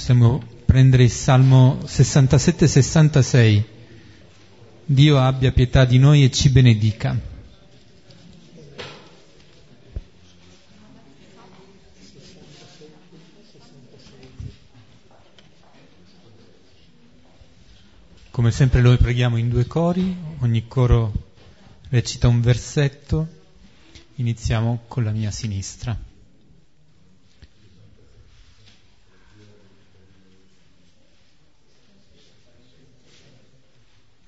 possiamo prendere il Salmo 67-66. Dio abbia pietà di noi e ci benedica. Come sempre noi preghiamo in due cori, ogni coro recita un versetto, iniziamo con la mia sinistra.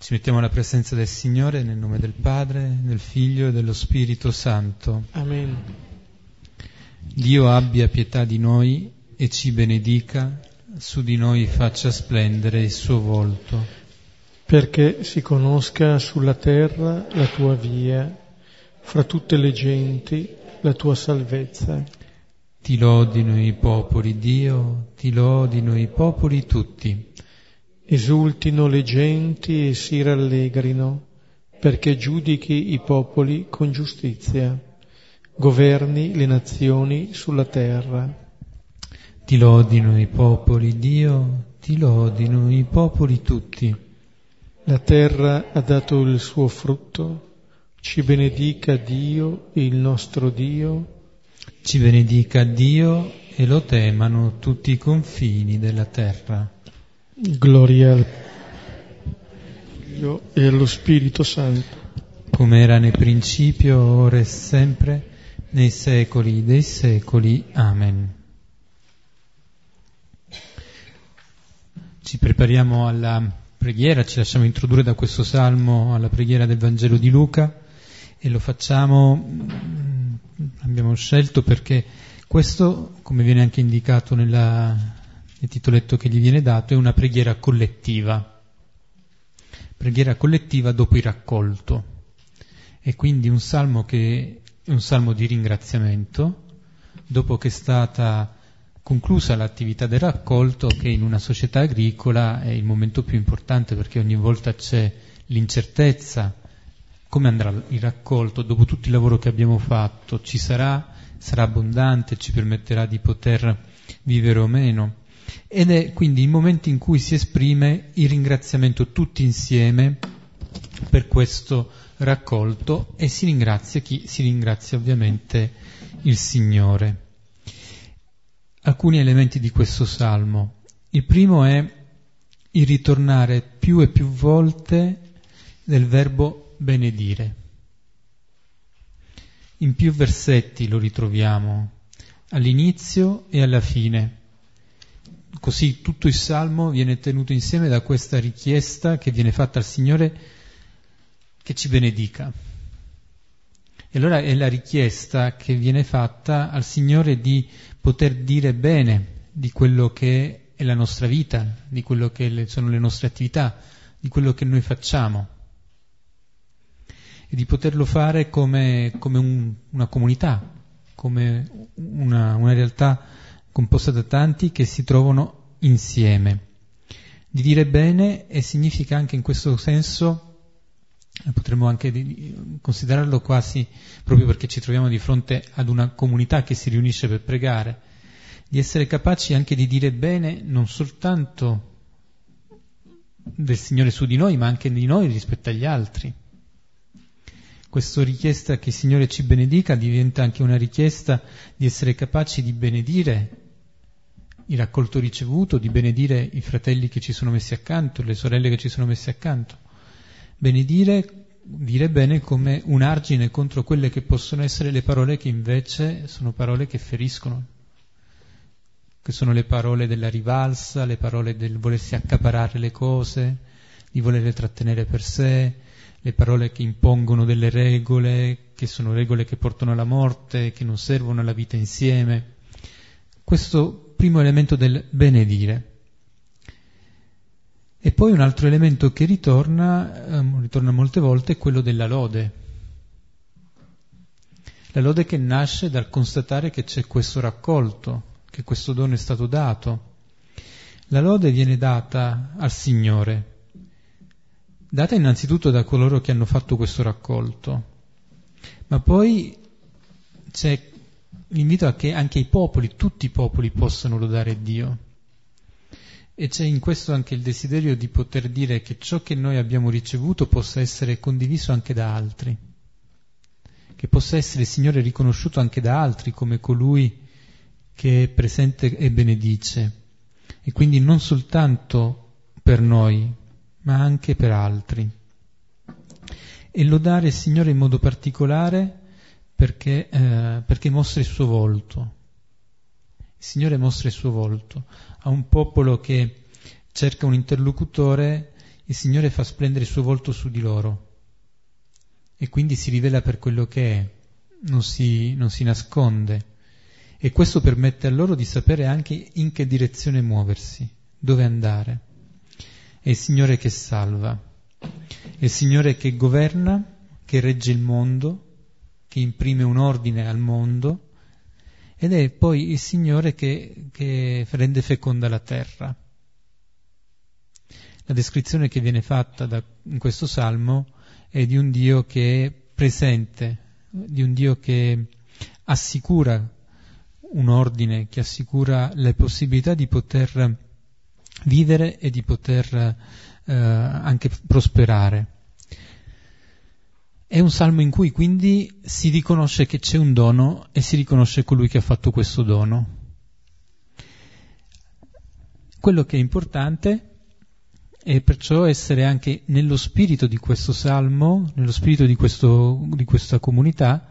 Ci mettiamo alla presenza del Signore nel nome del Padre, del Figlio e dello Spirito Santo. Amen. Dio abbia pietà di noi e ci benedica, su di noi faccia splendere il suo volto. Perché si conosca sulla terra la tua via, fra tutte le genti la tua salvezza. Ti lodino i popoli, Dio, ti lodino i popoli tutti. Esultino le genti e si rallegrino, perché giudichi i popoli con giustizia, governi le nazioni sulla terra. Ti lodino i popoli, Dio, ti lodino i popoli tutti. La terra ha dato il suo frutto, ci benedica Dio, il nostro Dio. Ci benedica Dio e lo temano tutti i confini della terra. Gloria al Figlio e allo Spirito Santo. come era nel principio, ora e sempre, nei secoli dei secoli. Amen. Ci prepariamo alla preghiera, ci lasciamo introdurre da questo salmo alla preghiera del Vangelo di Luca e lo facciamo, mm, abbiamo scelto perché questo, come viene anche indicato nella, nel titoletto che gli viene dato, è una preghiera collettiva. Preghiera collettiva dopo il raccolto. E quindi un salmo che è un salmo di ringraziamento, dopo che è stata conclusa l'attività del raccolto, che in una società agricola è il momento più importante perché ogni volta c'è l'incertezza, come andrà il raccolto, dopo tutto il lavoro che abbiamo fatto, ci sarà, sarà abbondante, ci permetterà di poter vivere o meno. Ed è quindi il momento in cui si esprime il ringraziamento tutti insieme per questo raccolto e si ringrazia chi? Si ringrazia ovviamente il Signore. Alcuni elementi di questo salmo. Il primo è il ritornare più e più volte del verbo benedire. In più versetti lo ritroviamo, all'inizio e alla fine. Così tutto il salmo viene tenuto insieme da questa richiesta che viene fatta al Signore che ci benedica. E allora è la richiesta che viene fatta al Signore di poter dire bene di quello che è la nostra vita, di quello che sono le nostre attività, di quello che noi facciamo. E di poterlo fare come, come un, una comunità, come una, una realtà composta da tanti che si trovano insieme. Di dire bene e significa anche in questo senso potremmo anche considerarlo quasi proprio perché ci troviamo di fronte ad una comunità che si riunisce per pregare, di essere capaci anche di dire bene non soltanto del Signore su di noi, ma anche di noi rispetto agli altri. Questa richiesta che il Signore ci benedica diventa anche una richiesta di essere capaci di benedire il raccolto ricevuto, di benedire i fratelli che ci sono messi accanto, le sorelle che ci sono messe accanto benedire, dire bene come un argine contro quelle che possono essere le parole che invece sono parole che feriscono, che sono le parole della rivalsa, le parole del volersi accaparare le cose, di volerle trattenere per sé, le parole che impongono delle regole, che sono regole che portano alla morte, che non servono alla vita insieme. Questo primo elemento del benedire. E poi un altro elemento che ritorna, ehm, ritorna molte volte, è quello della lode. La lode che nasce dal constatare che c'è questo raccolto, che questo dono è stato dato. La lode viene data al Signore, data innanzitutto da coloro che hanno fatto questo raccolto, ma poi c'è l'invito a che anche i popoli, tutti i popoli, possano lodare Dio. E c'è in questo anche il desiderio di poter dire che ciò che noi abbiamo ricevuto possa essere condiviso anche da altri, che possa essere Signore riconosciuto anche da altri come colui che è presente e benedice, e quindi non soltanto per noi, ma anche per altri. E lodare il Signore in modo particolare perché, eh, perché mostra il suo volto. Il Signore mostra il suo volto. A un popolo che cerca un interlocutore, il Signore fa splendere il suo volto su di loro e quindi si rivela per quello che è, non si, non si nasconde. E questo permette a loro di sapere anche in che direzione muoversi, dove andare. È il Signore che salva, è il Signore che governa, che regge il mondo, che imprime un ordine al mondo ed è poi il Signore che, che rende feconda la terra. La descrizione che viene fatta da, in questo salmo è di un Dio che è presente, di un Dio che assicura un ordine, che assicura le possibilità di poter vivere e di poter eh, anche prosperare. È un salmo in cui quindi si riconosce che c'è un dono e si riconosce colui che ha fatto questo dono. Quello che è importante è perciò essere anche nello spirito di questo salmo, nello spirito di, questo, di questa comunità,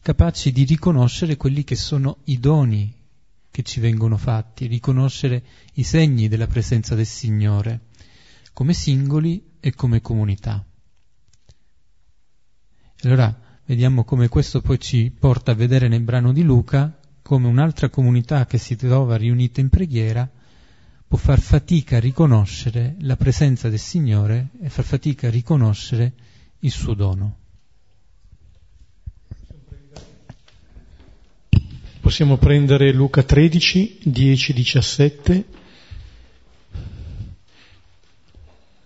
capaci di riconoscere quelli che sono i doni che ci vengono fatti, riconoscere i segni della presenza del Signore, come singoli e come comunità. Allora vediamo come questo poi ci porta a vedere nel brano di Luca come un'altra comunità che si trova riunita in preghiera può far fatica a riconoscere la presenza del Signore e far fatica a riconoscere il suo dono. Possiamo prendere Luca 13, 10, 17.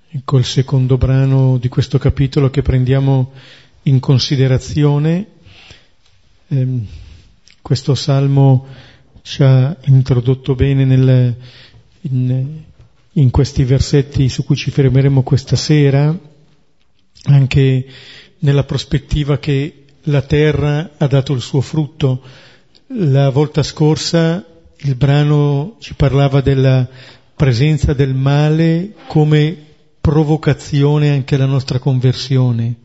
Ecco il secondo brano di questo capitolo che prendiamo in considerazione. Eh, questo salmo ci ha introdotto bene nel, in, in questi versetti su cui ci fermeremo questa sera, anche nella prospettiva che la terra ha dato il suo frutto. La volta scorsa il brano ci parlava della presenza del male come provocazione anche alla nostra conversione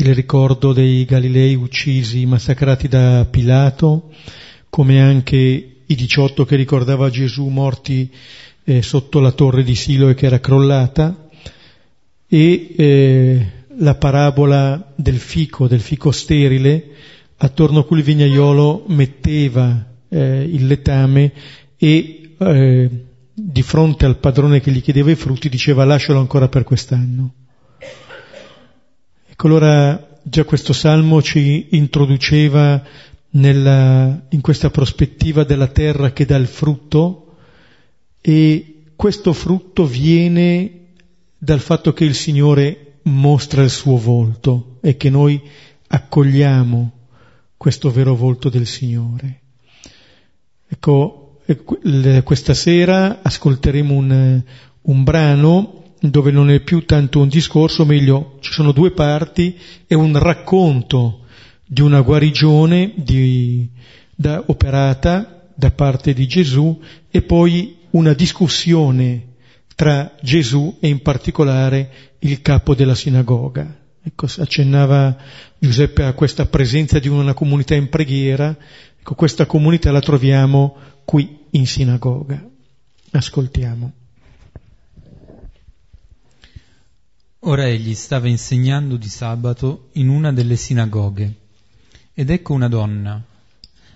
il ricordo dei Galilei uccisi, massacrati da Pilato, come anche i 18 che ricordava Gesù morti eh, sotto la torre di Siloe che era crollata, e eh, la parabola del fico, del fico sterile, attorno a cui il vignaiolo metteva eh, il letame e eh, di fronte al padrone che gli chiedeva i frutti diceva lascialo ancora per quest'anno. Ecco, allora già questo salmo ci introduceva nella, in questa prospettiva della terra che dà il frutto e questo frutto viene dal fatto che il Signore mostra il suo volto e che noi accogliamo questo vero volto del Signore. Ecco, questa sera ascolteremo un, un brano dove non è più tanto un discorso, meglio, ci sono due parti, è un racconto di una guarigione di, da, operata da parte di Gesù e poi una discussione tra Gesù e in particolare il capo della sinagoga. Ecco, accennava Giuseppe a questa presenza di una comunità in preghiera, ecco, questa comunità la troviamo qui in sinagoga. Ascoltiamo. Ora egli stava insegnando di sabato in una delle sinagoghe, ed ecco una donna.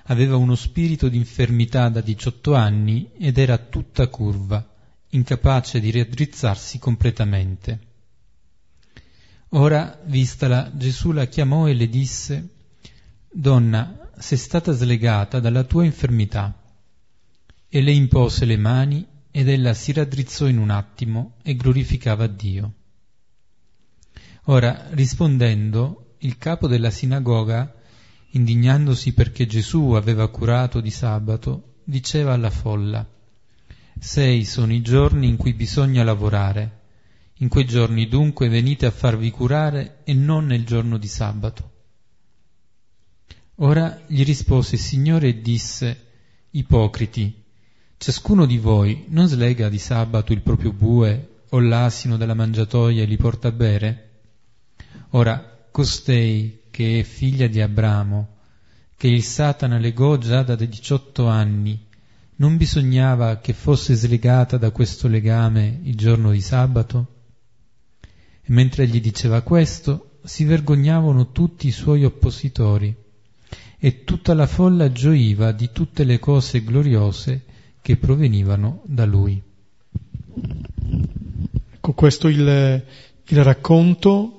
Aveva uno spirito di infermità da 18 anni ed era tutta curva, incapace di raddrizzarsi completamente. Ora, vistala, Gesù la chiamò e le disse, Donna, sei stata slegata dalla tua infermità. E le impose le mani ed ella si raddrizzò in un attimo e glorificava Dio. Ora, rispondendo, il capo della sinagoga, indignandosi perché Gesù aveva curato di sabato, diceva alla folla, Sei sono i giorni in cui bisogna lavorare. In quei giorni dunque venite a farvi curare e non nel giorno di sabato. Ora gli rispose il Signore e disse, Ipocriti, ciascuno di voi non slega di sabato il proprio bue o l'asino dalla mangiatoia e li porta a bere? Ora, costei che è figlia di Abramo, che il Satana legò già da diciotto anni, non bisognava che fosse slegata da questo legame il giorno di sabato? E mentre egli diceva questo, si vergognavano tutti i suoi oppositori, e tutta la folla gioiva di tutte le cose gloriose che provenivano da lui. Ecco, questo il, il racconto.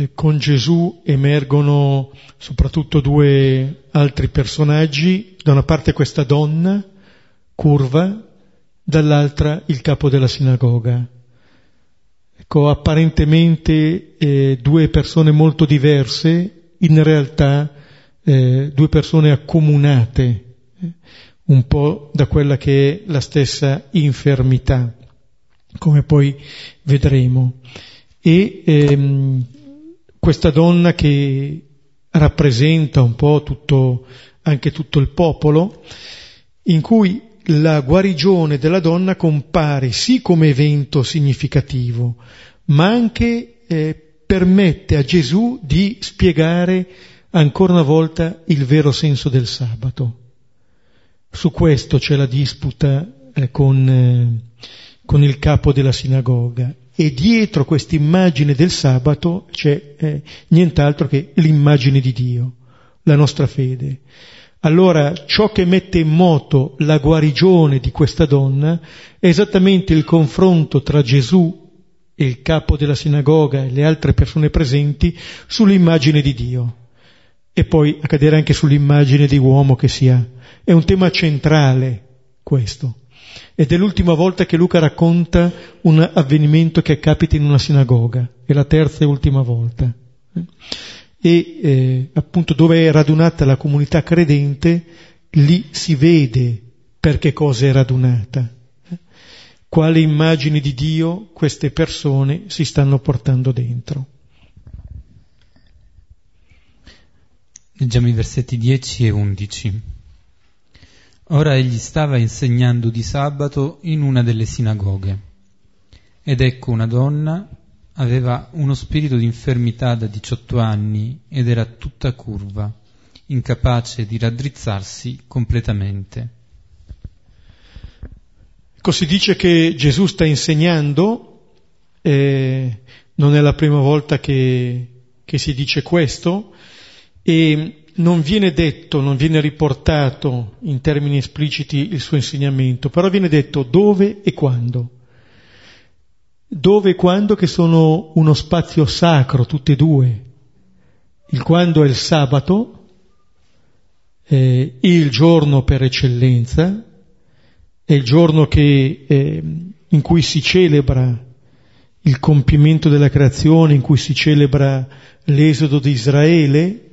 Eh, con Gesù emergono soprattutto due altri personaggi, da una parte questa donna, curva, dall'altra il capo della sinagoga. Ecco, apparentemente eh, due persone molto diverse, in realtà eh, due persone accomunate eh, un po' da quella che è la stessa infermità, come poi vedremo. E ehm, questa donna che rappresenta un po' tutto, anche tutto il popolo, in cui la guarigione della donna compare sì come evento significativo, ma anche eh, permette a Gesù di spiegare ancora una volta il vero senso del sabato. Su questo c'è la disputa eh, con, eh, con, il capo della sinagoga e dietro questa immagine del sabato c'è eh, nient'altro che l'immagine di Dio, la nostra fede. Allora ciò che mette in moto la guarigione di questa donna è esattamente il confronto tra Gesù e il capo della sinagoga e le altre persone presenti sull'immagine di Dio e poi accadere anche sull'immagine di uomo che si ha. È un tema centrale questo. Ed è l'ultima volta che Luca racconta un avvenimento che capita in una sinagoga, è la terza e ultima volta e eh, appunto dove è radunata la comunità credente, lì si vede per che cosa è radunata, quale immagini di Dio queste persone si stanno portando dentro. Leggiamo i versetti 10 e 11. Ora egli stava insegnando di sabato in una delle sinagoghe. Ed ecco una donna Aveva uno spirito di infermità da 18 anni ed era tutta curva, incapace di raddrizzarsi completamente. Ecco, si dice che Gesù sta insegnando, eh, non è la prima volta che, che si dice questo, e non viene detto, non viene riportato in termini espliciti il suo insegnamento, però viene detto dove e quando dove e quando che sono uno spazio sacro, tutte e due. Il quando è il sabato, eh, il giorno per eccellenza, è il giorno che, eh, in cui si celebra il compimento della creazione, in cui si celebra l'esodo di Israele,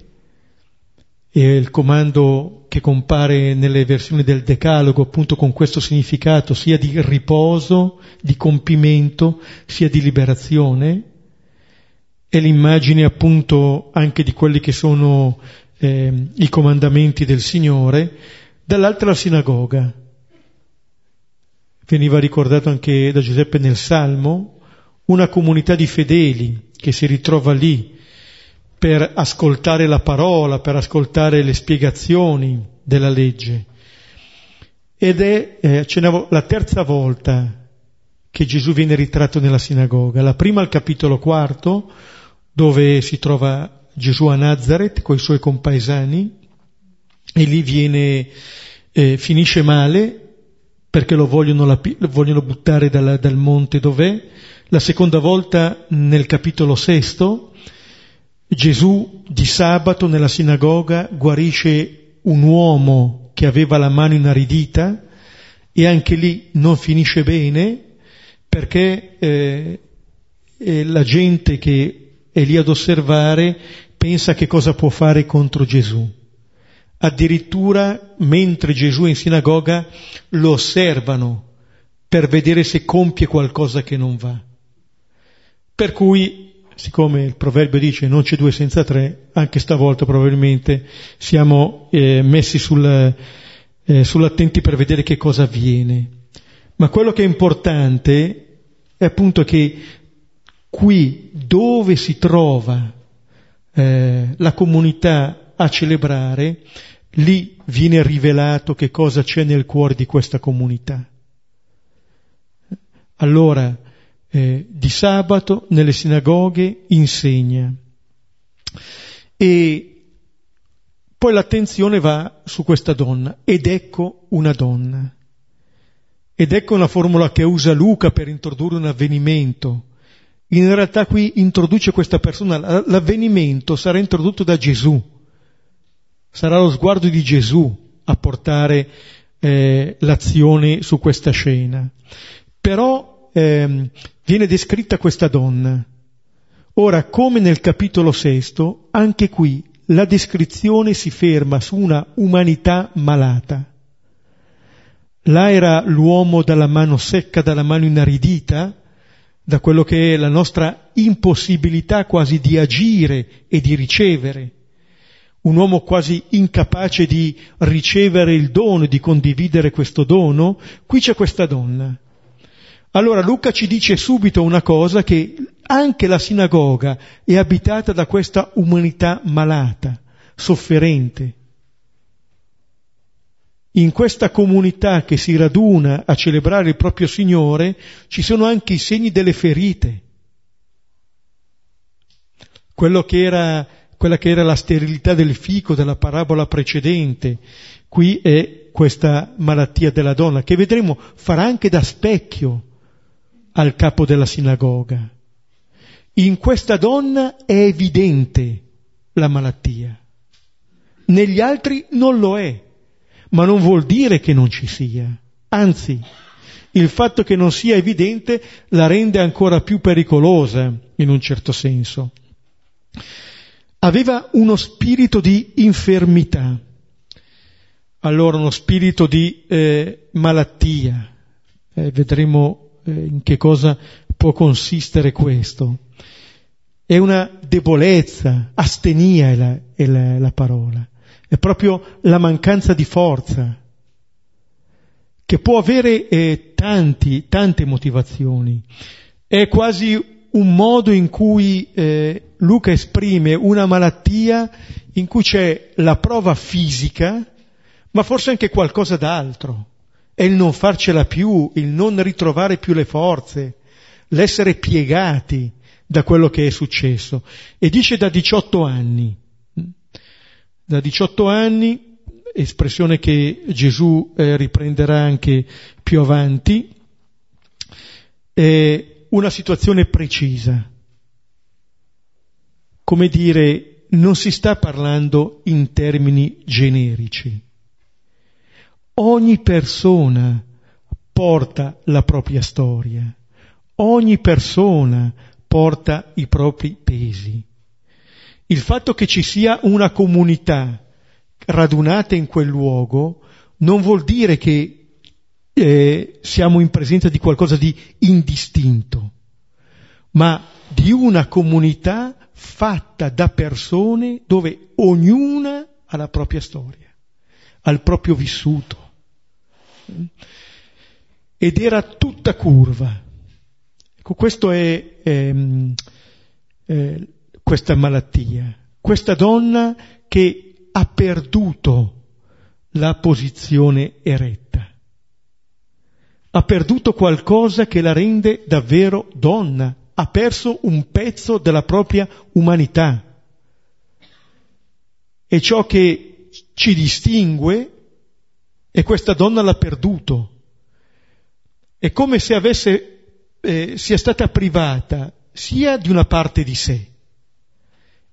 il comando che compare nelle versioni del Decalogo appunto con questo significato sia di riposo, di compimento, sia di liberazione, è l'immagine appunto anche di quelli che sono eh, i comandamenti del Signore, dall'altra la sinagoga. Veniva ricordato anche da Giuseppe nel Salmo, una comunità di fedeli che si ritrova lì per ascoltare la parola, per ascoltare le spiegazioni della legge. Ed è, eh, accennavo, la terza volta che Gesù viene ritratto nella sinagoga. La prima al capitolo quarto, dove si trova Gesù a Nazareth con i suoi compaesani, e lì viene, eh, finisce male perché lo vogliono, lapi- lo vogliono buttare dal, dal monte dov'è. La seconda volta nel capitolo sesto, Gesù di sabato nella sinagoga guarisce un uomo che aveva la mano inaridita e anche lì non finisce bene perché eh, la gente che è lì ad osservare pensa che cosa può fare contro Gesù. Addirittura mentre Gesù è in sinagoga lo osservano per vedere se compie qualcosa che non va. Per cui, siccome il proverbio dice non c'è due senza tre, anche stavolta probabilmente siamo eh, messi sul, eh, sull'attenti per vedere che cosa avviene. Ma quello che è importante è appunto che qui dove si trova eh, la comunità a celebrare, lì viene rivelato che cosa c'è nel cuore di questa comunità. Allora, eh, di sabato nelle sinagoghe insegna. E poi l'attenzione va su questa donna, ed ecco una donna. Ed ecco una formula che usa Luca per introdurre un avvenimento. In realtà qui introduce questa persona, l'avvenimento sarà introdotto da Gesù, sarà lo sguardo di Gesù a portare eh, l'azione su questa scena. Però eh, viene descritta questa donna. Ora, come nel capitolo sesto, anche qui la descrizione si ferma su una umanità malata. Là era l'uomo dalla mano secca, dalla mano inaridita, da quello che è la nostra impossibilità quasi di agire e di ricevere. Un uomo quasi incapace di ricevere il dono, di condividere questo dono. Qui c'è questa donna. Allora Luca ci dice subito una cosa che anche la sinagoga è abitata da questa umanità malata, sofferente, in questa comunità che si raduna a celebrare il proprio Signore ci sono anche i segni delle ferite. Che era, quella che era la sterilità del fico della parabola precedente, qui è questa malattia della donna, che vedremo farà anche da specchio al capo della sinagoga. In questa donna è evidente la malattia, negli altri non lo è ma non vuol dire che non ci sia. Anzi, il fatto che non sia evidente la rende ancora più pericolosa, in un certo senso. Aveva uno spirito di infermità, allora uno spirito di eh, malattia. Eh, vedremo eh, in che cosa può consistere questo. È una debolezza, astenia è la, è la, la parola è proprio la mancanza di forza, che può avere eh, tanti, tante motivazioni. È quasi un modo in cui eh, Luca esprime una malattia in cui c'è la prova fisica, ma forse anche qualcosa d'altro. È il non farcela più, il non ritrovare più le forze, l'essere piegati da quello che è successo. E dice da 18 anni da 18 anni, espressione che Gesù eh, riprenderà anche più avanti, è una situazione precisa. Come dire, non si sta parlando in termini generici. Ogni persona porta la propria storia, ogni persona porta i propri pesi. Il fatto che ci sia una comunità radunata in quel luogo non vuol dire che eh, siamo in presenza di qualcosa di indistinto, ma di una comunità fatta da persone dove ognuna ha la propria storia, ha il proprio vissuto. Ed era tutta curva. Ecco, questo è, è, è questa malattia, questa donna che ha perduto la posizione eretta, ha perduto qualcosa che la rende davvero donna, ha perso un pezzo della propria umanità. E ciò che ci distingue e questa donna l'ha perduto. È come se avesse, eh, sia stata privata sia di una parte di sé,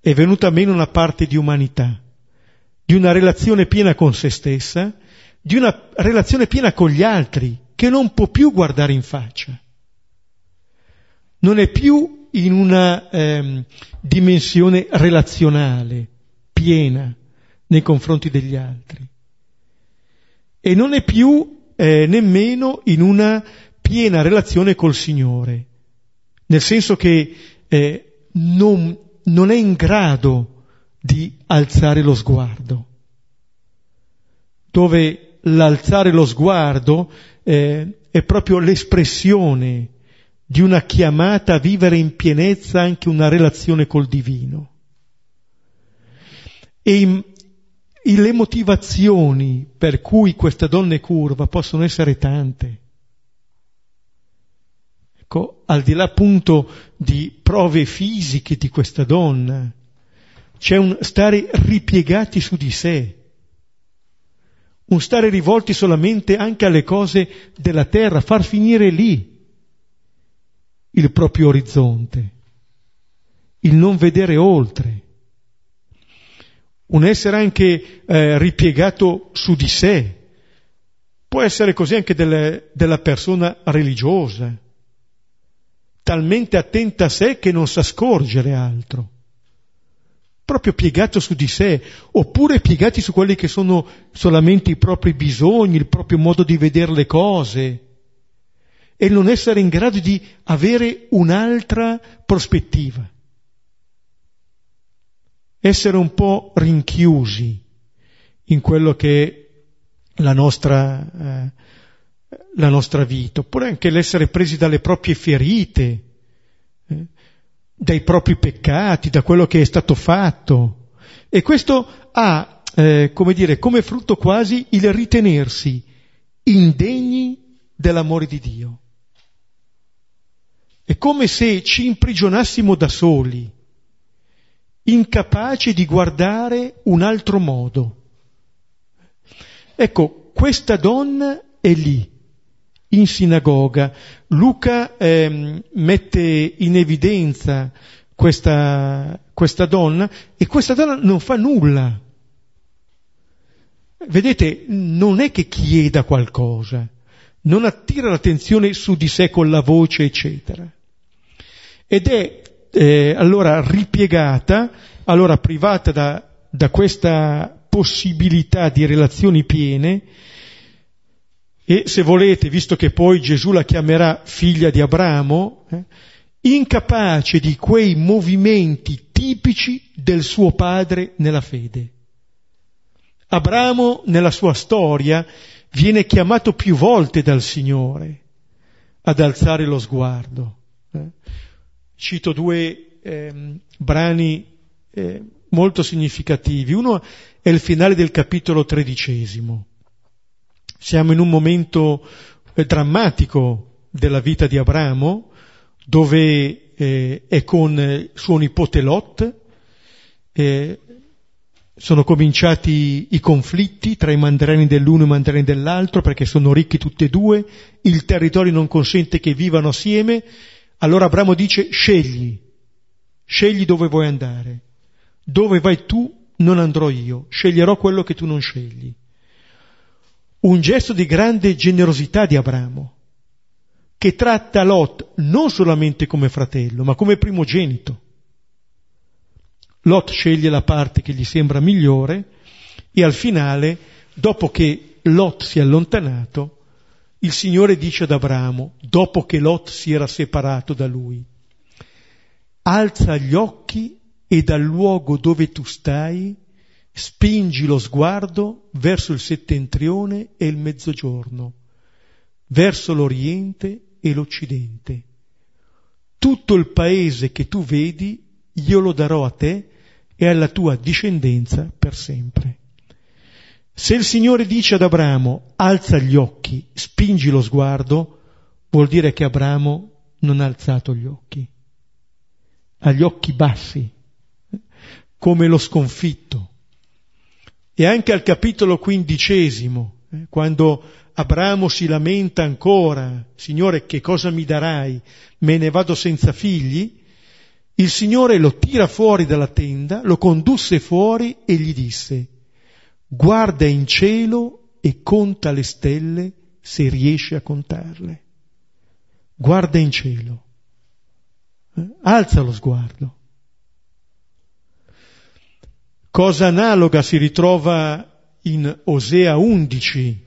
è venuta meno una parte di umanità, di una relazione piena con se stessa, di una relazione piena con gli altri, che non può più guardare in faccia. Non è più in una ehm, dimensione relazionale, piena, nei confronti degli altri. E non è più eh, nemmeno in una piena relazione col Signore, nel senso che eh, non, non è in grado di alzare lo sguardo, dove l'alzare lo sguardo eh, è proprio l'espressione di una chiamata a vivere in pienezza anche una relazione col divino. E in, le motivazioni per cui questa donna è curva possono essere tante. Ecco, al di là appunto di prove fisiche di questa donna, c'è un stare ripiegati su di sé, un stare rivolti solamente anche alle cose della terra, far finire lì il proprio orizzonte, il non vedere oltre, un essere anche eh, ripiegato su di sé. Può essere così anche delle, della persona religiosa, talmente attenta a sé che non sa scorgere altro, proprio piegato su di sé, oppure piegati su quelli che sono solamente i propri bisogni, il proprio modo di vedere le cose, e non essere in grado di avere un'altra prospettiva. Essere un po' rinchiusi in quello che è la nostra, eh, la nostra vita, oppure anche l'essere presi dalle proprie ferite, eh, dai propri peccati, da quello che è stato fatto. E questo ha, eh, come dire, come frutto quasi il ritenersi indegni dell'amore di Dio. È come se ci imprigionassimo da soli, incapaci di guardare un altro modo. Ecco, questa donna è lì, in sinagoga. Luca eh, mette in evidenza questa, questa donna e questa donna non fa nulla. Vedete, non è che chieda qualcosa, non attira l'attenzione su di sé con la voce, eccetera. Ed è eh, allora ripiegata, allora privata da, da questa possibilità di relazioni piene, e se volete, visto che poi Gesù la chiamerà figlia di Abramo, eh, incapace di quei movimenti tipici del suo padre nella fede. Abramo nella sua storia viene chiamato più volte dal Signore ad alzare lo sguardo. Eh. Cito due eh, brani eh, molto significativi. Uno è il finale del capitolo tredicesimo. Siamo in un momento eh, drammatico della vita di Abramo, dove eh, è con suo nipote Lot, eh, sono cominciati i conflitti tra i mandarini dell'uno e i mandarini dell'altro perché sono ricchi tutti e due, il territorio non consente che vivano assieme, allora Abramo dice scegli, scegli dove vuoi andare, dove vai tu non andrò io, sceglierò quello che tu non scegli. Un gesto di grande generosità di Abramo, che tratta Lot non solamente come fratello, ma come primogenito. Lot sceglie la parte che gli sembra migliore e al finale, dopo che Lot si è allontanato, il Signore dice ad Abramo, dopo che Lot si era separato da lui, alza gli occhi e dal luogo dove tu stai spingi lo sguardo verso il settentrione e il mezzogiorno, verso l'oriente e l'occidente. Tutto il paese che tu vedi io lo darò a te e alla tua discendenza per sempre. Se il Signore dice ad Abramo alza gli occhi, spingi lo sguardo, vuol dire che Abramo non ha alzato gli occhi, ha gli occhi bassi, come lo sconfitto. E anche al capitolo quindicesimo, eh, quando Abramo si lamenta ancora, Signore che cosa mi darai? Me ne vado senza figli? Il Signore lo tira fuori dalla tenda, lo condusse fuori e gli disse, guarda in cielo e conta le stelle se riesci a contarle. Guarda in cielo. Eh? Alza lo sguardo. Cosa analoga si ritrova in Osea 11,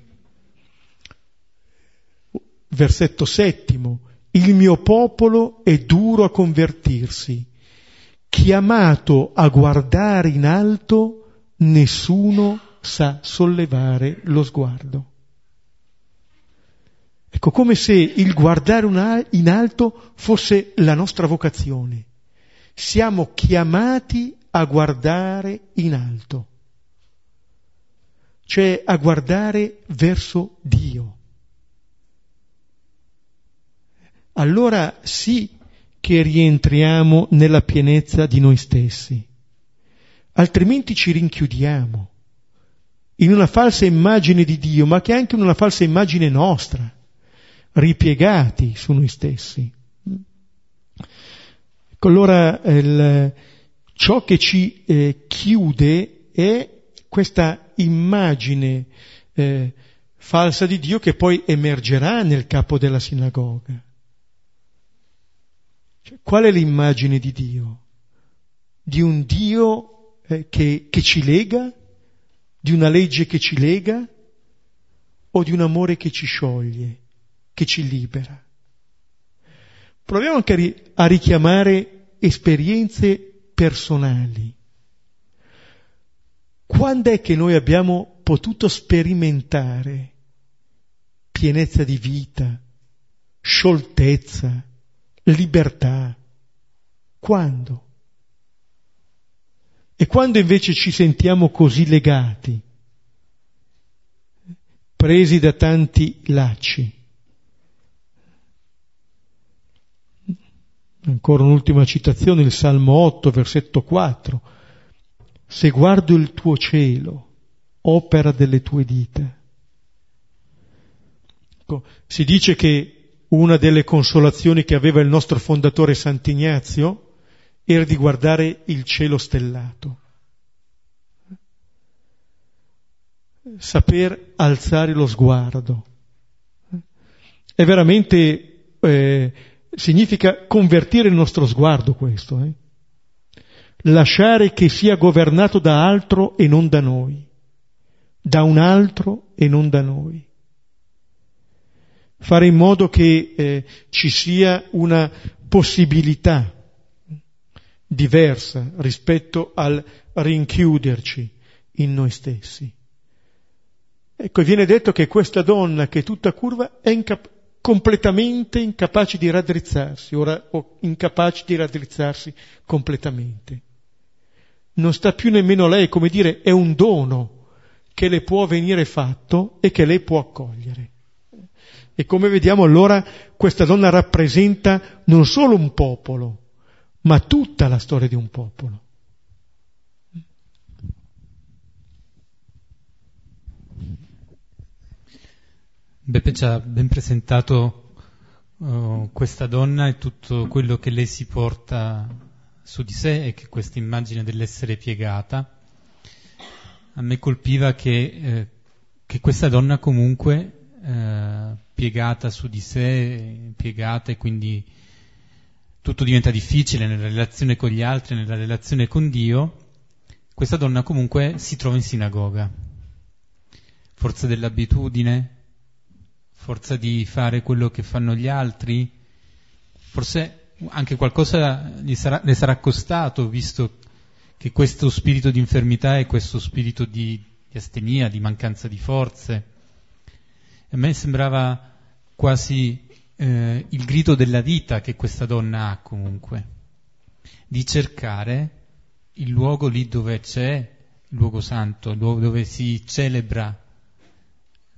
versetto settimo, il mio popolo è duro a convertirsi, chiamato a guardare in alto, nessuno sa sollevare lo sguardo. Ecco, come se il guardare in alto fosse la nostra vocazione. Siamo chiamati a guardare in alto, cioè a guardare verso Dio. Allora sì che rientriamo nella pienezza di noi stessi, altrimenti ci rinchiudiamo in una falsa immagine di Dio, ma che è anche una falsa immagine nostra, ripiegati su noi stessi. Ecco, allora il, ciò che ci eh, chiude è questa immagine eh, falsa di Dio che poi emergerà nel capo della sinagoga. Cioè, qual è l'immagine di Dio? Di un Dio eh, che, che ci lega? Di una legge che ci lega? O di un amore che ci scioglie, che ci libera? Proviamo anche a richiamare esperienze personali. Quando è che noi abbiamo potuto sperimentare pienezza di vita, scioltezza, libertà. Quando? E quando invece ci sentiamo così legati, presi da tanti lacci? Ancora un'ultima citazione, il Salmo 8, versetto 4. Se guardo il tuo cielo, opera delle tue dita. Ecco, si dice che una delle consolazioni che aveva il nostro fondatore Sant'Ignazio era di guardare il cielo stellato. Saper alzare lo sguardo. È veramente, eh, significa convertire il nostro sguardo questo. Eh? Lasciare che sia governato da altro e non da noi, da un altro e non da noi fare in modo che eh, ci sia una possibilità diversa rispetto al rinchiuderci in noi stessi. Ecco, viene detto che questa donna che è tutta curva è incap- completamente incapace di raddrizzarsi, ora, o incapace di raddrizzarsi completamente. Non sta più nemmeno lei, come dire, è un dono che le può venire fatto e che lei può accogliere. E come vediamo allora questa donna rappresenta non solo un popolo, ma tutta la storia di un popolo. Beppe ci ha ben presentato uh, questa donna e tutto quello che lei si porta su di sé e che questa immagine dell'essere piegata. A me colpiva che, eh, che questa donna comunque eh, piegata su di sé, piegata e quindi tutto diventa difficile nella relazione con gli altri, nella relazione con Dio, questa donna comunque si trova in sinagoga. Forza dell'abitudine, forza di fare quello che fanno gli altri, forse anche qualcosa le sarà costato, visto che questo spirito di infermità e questo spirito di, di astenia, di mancanza di forze, a me sembrava quasi eh, il grido della vita che questa donna ha comunque, di cercare il luogo lì dove c'è il luogo santo, il luogo dove si celebra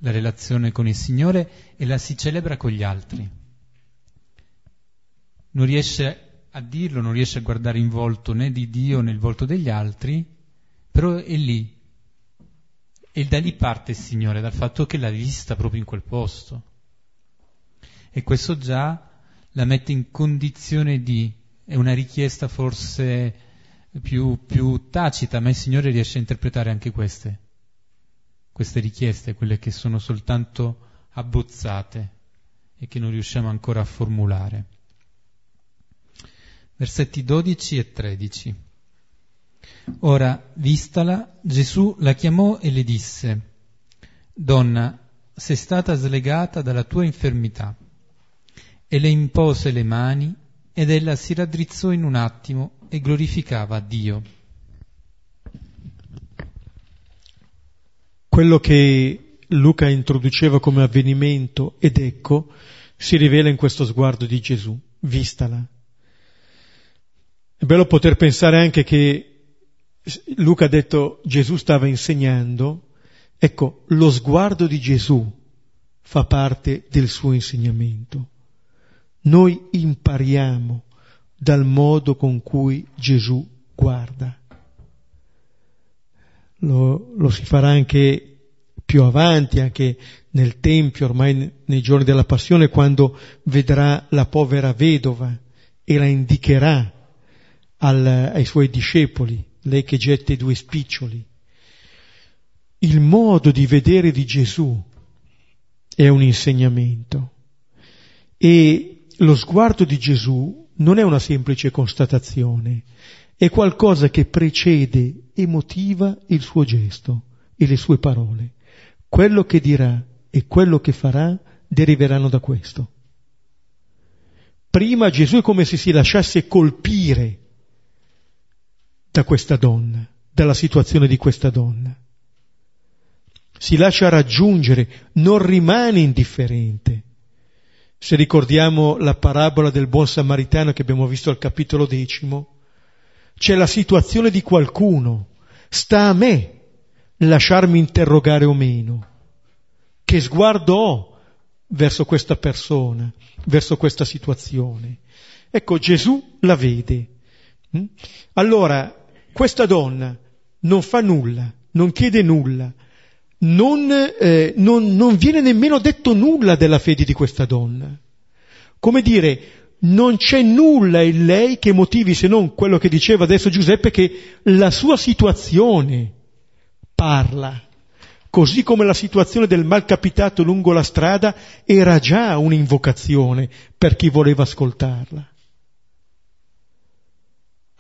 la relazione con il Signore e la si celebra con gli altri. Non riesce a dirlo, non riesce a guardare in volto né di Dio né il volto degli altri, però è lì, e da lì parte il Signore, dal fatto che l'ha vista proprio in quel posto. E questo già la mette in condizione di, è una richiesta forse più, più tacita, ma il Signore riesce a interpretare anche queste, queste richieste, quelle che sono soltanto abbozzate e che non riusciamo ancora a formulare. Versetti 12 e 13. Ora, vistala, Gesù la chiamò e le disse, Donna, sei stata slegata dalla tua infermità. E le impose le mani ed ella si raddrizzò in un attimo e glorificava Dio. Quello che Luca introduceva come avvenimento ed ecco si rivela in questo sguardo di Gesù, vistala. È bello poter pensare anche che Luca ha detto Gesù stava insegnando, ecco, lo sguardo di Gesù fa parte del suo insegnamento. Noi impariamo dal modo con cui Gesù guarda. Lo, lo, si farà anche più avanti, anche nel Tempio, ormai nei giorni della Passione, quando vedrà la povera vedova e la indicherà al, ai suoi discepoli lei che getta i due spiccioli. Il modo di vedere di Gesù è un insegnamento e lo sguardo di Gesù non è una semplice constatazione, è qualcosa che precede e motiva il suo gesto e le sue parole. Quello che dirà e quello che farà deriveranno da questo. Prima Gesù è come se si lasciasse colpire da questa donna, dalla situazione di questa donna. Si lascia raggiungere, non rimane indifferente. Se ricordiamo la parabola del buon samaritano che abbiamo visto al capitolo decimo, c'è la situazione di qualcuno, sta a me lasciarmi interrogare o meno. Che sguardo ho verso questa persona, verso questa situazione? Ecco, Gesù la vede. Mm? Allora, questa donna non fa nulla, non chiede nulla, non, eh, non, non viene nemmeno detto nulla della fede di questa donna. Come dire, non c'è nulla in lei che motivi se non quello che diceva adesso Giuseppe, che la sua situazione parla. Così come la situazione del malcapitato lungo la strada era già un'invocazione per chi voleva ascoltarla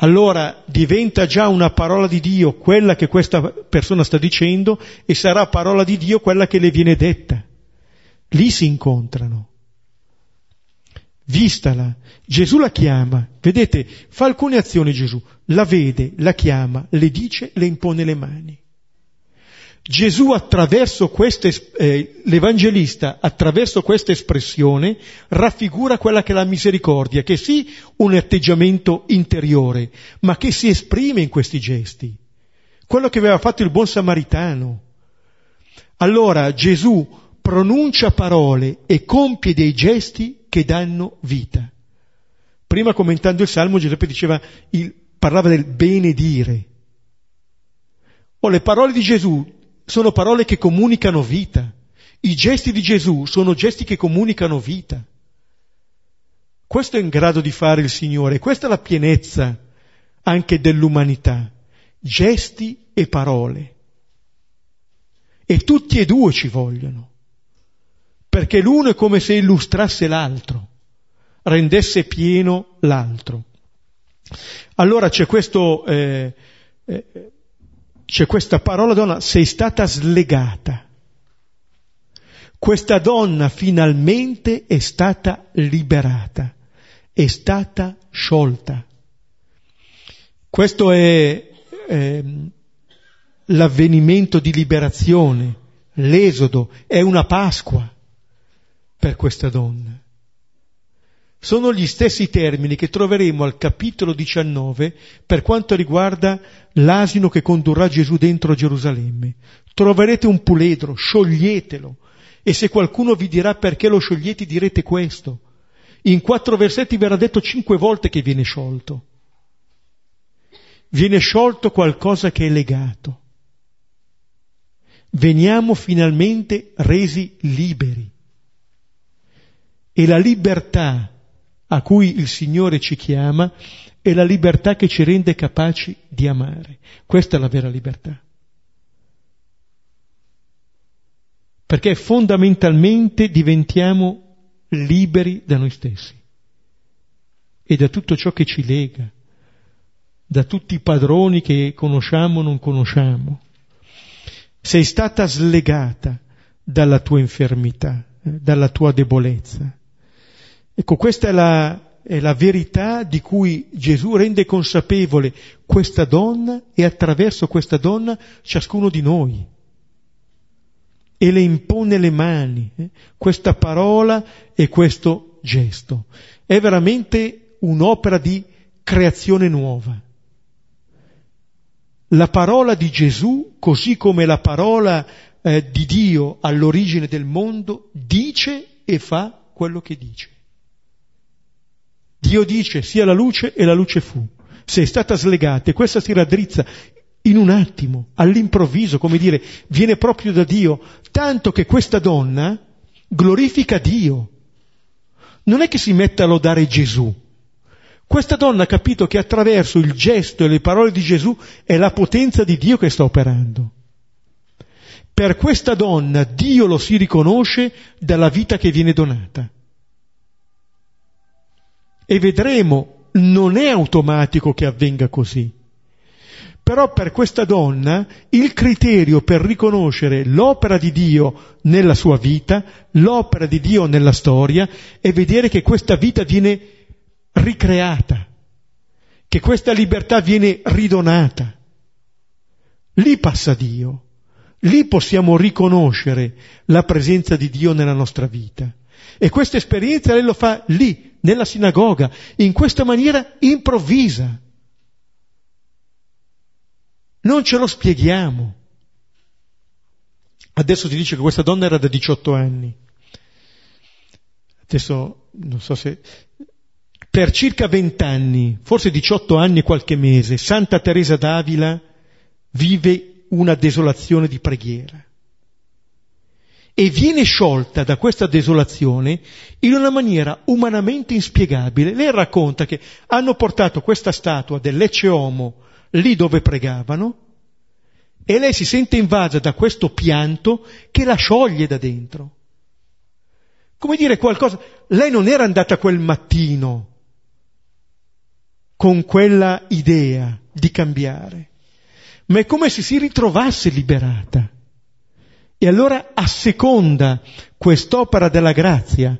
allora diventa già una parola di Dio quella che questa persona sta dicendo e sarà parola di Dio quella che le viene detta. Lì si incontrano. Vistala, Gesù la chiama, vedete, fa alcune azioni Gesù, la vede, la chiama, le dice, le impone le mani. Gesù attraverso queste, eh, l'Evangelista attraverso questa espressione raffigura quella che è la misericordia, che sì un atteggiamento interiore, ma che si esprime in questi gesti. Quello che aveva fatto il buon samaritano. Allora Gesù pronuncia parole e compie dei gesti che danno vita. Prima commentando il Salmo Giuseppe diceva, il, parlava del benedire. O le parole di Gesù sono parole che comunicano vita. I gesti di Gesù sono gesti che comunicano vita. Questo è in grado di fare il Signore, questa è la pienezza anche dell'umanità, gesti e parole. E tutti e due ci vogliono, perché l'uno è come se illustrasse l'altro, rendesse pieno l'altro. Allora c'è questo eh, eh, c'è questa parola donna, sei stata slegata. Questa donna finalmente è stata liberata, è stata sciolta. Questo è eh, l'avvenimento di liberazione, l'esodo, è una Pasqua per questa donna. Sono gli stessi termini che troveremo al capitolo 19 per quanto riguarda l'asino che condurrà Gesù dentro Gerusalemme. Troverete un puledro, scioglietelo. E se qualcuno vi dirà perché lo sciogliete, direte questo. In quattro versetti verrà detto cinque volte che viene sciolto. Viene sciolto qualcosa che è legato. Veniamo finalmente resi liberi. E la libertà a cui il Signore ci chiama è la libertà che ci rende capaci di amare. Questa è la vera libertà. Perché fondamentalmente diventiamo liberi da noi stessi e da tutto ciò che ci lega, da tutti i padroni che conosciamo o non conosciamo. Sei stata slegata dalla tua infermità, eh, dalla tua debolezza Ecco, questa è la, è la verità di cui Gesù rende consapevole questa donna e attraverso questa donna ciascuno di noi. E le impone le mani, eh? questa parola e questo gesto. È veramente un'opera di creazione nuova. La parola di Gesù, così come la parola eh, di Dio all'origine del mondo, dice e fa quello che dice. Dio dice sia la luce e la luce fu. Se è stata slegata e questa si raddrizza in un attimo, all'improvviso, come dire, viene proprio da Dio, tanto che questa donna glorifica Dio. Non è che si metta a lodare Gesù. Questa donna ha capito che attraverso il gesto e le parole di Gesù è la potenza di Dio che sta operando. Per questa donna Dio lo si riconosce dalla vita che viene donata. E vedremo, non è automatico che avvenga così. Però per questa donna il criterio per riconoscere l'opera di Dio nella sua vita, l'opera di Dio nella storia, è vedere che questa vita viene ricreata, che questa libertà viene ridonata. Lì passa Dio. Lì possiamo riconoscere la presenza di Dio nella nostra vita. E questa esperienza lei lo fa lì, nella sinagoga, in questa maniera improvvisa. Non ce lo spieghiamo. Adesso si dice che questa donna era da 18 anni. Adesso non so se... Per circa 20 anni, forse 18 anni e qualche mese, Santa Teresa d'Avila vive una desolazione di preghiera. E viene sciolta da questa desolazione in una maniera umanamente inspiegabile. Lei racconta che hanno portato questa statua dell'Ecce Homo lì dove pregavano e lei si sente invasa da questo pianto che la scioglie da dentro. Come dire qualcosa, lei non era andata quel mattino con quella idea di cambiare ma è come se si ritrovasse liberata. E allora asseconda quest'opera della grazia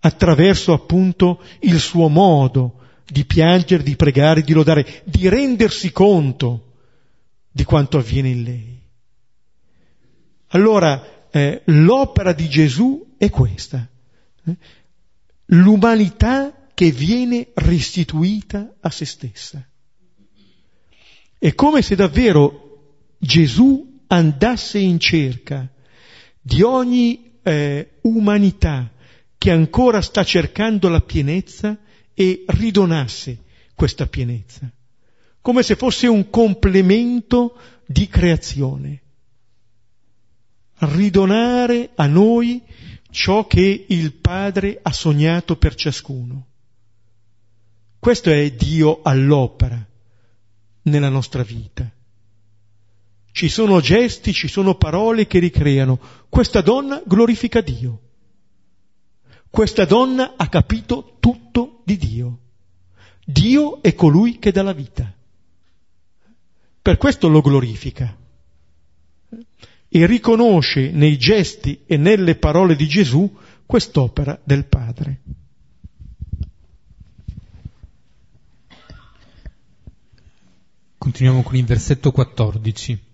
attraverso appunto il suo modo di piangere, di pregare, di lodare, di rendersi conto di quanto avviene in lei. Allora eh, l'opera di Gesù è questa, eh? l'umanità che viene restituita a se stessa. È come se davvero Gesù andasse in cerca di ogni eh, umanità che ancora sta cercando la pienezza e ridonasse questa pienezza, come se fosse un complemento di creazione. Ridonare a noi ciò che il Padre ha sognato per ciascuno. Questo è Dio all'opera nella nostra vita. Ci sono gesti, ci sono parole che ricreano. Questa donna glorifica Dio. Questa donna ha capito tutto di Dio. Dio è colui che dà la vita. Per questo lo glorifica. E riconosce nei gesti e nelle parole di Gesù quest'opera del Padre. Continuiamo con il versetto 14.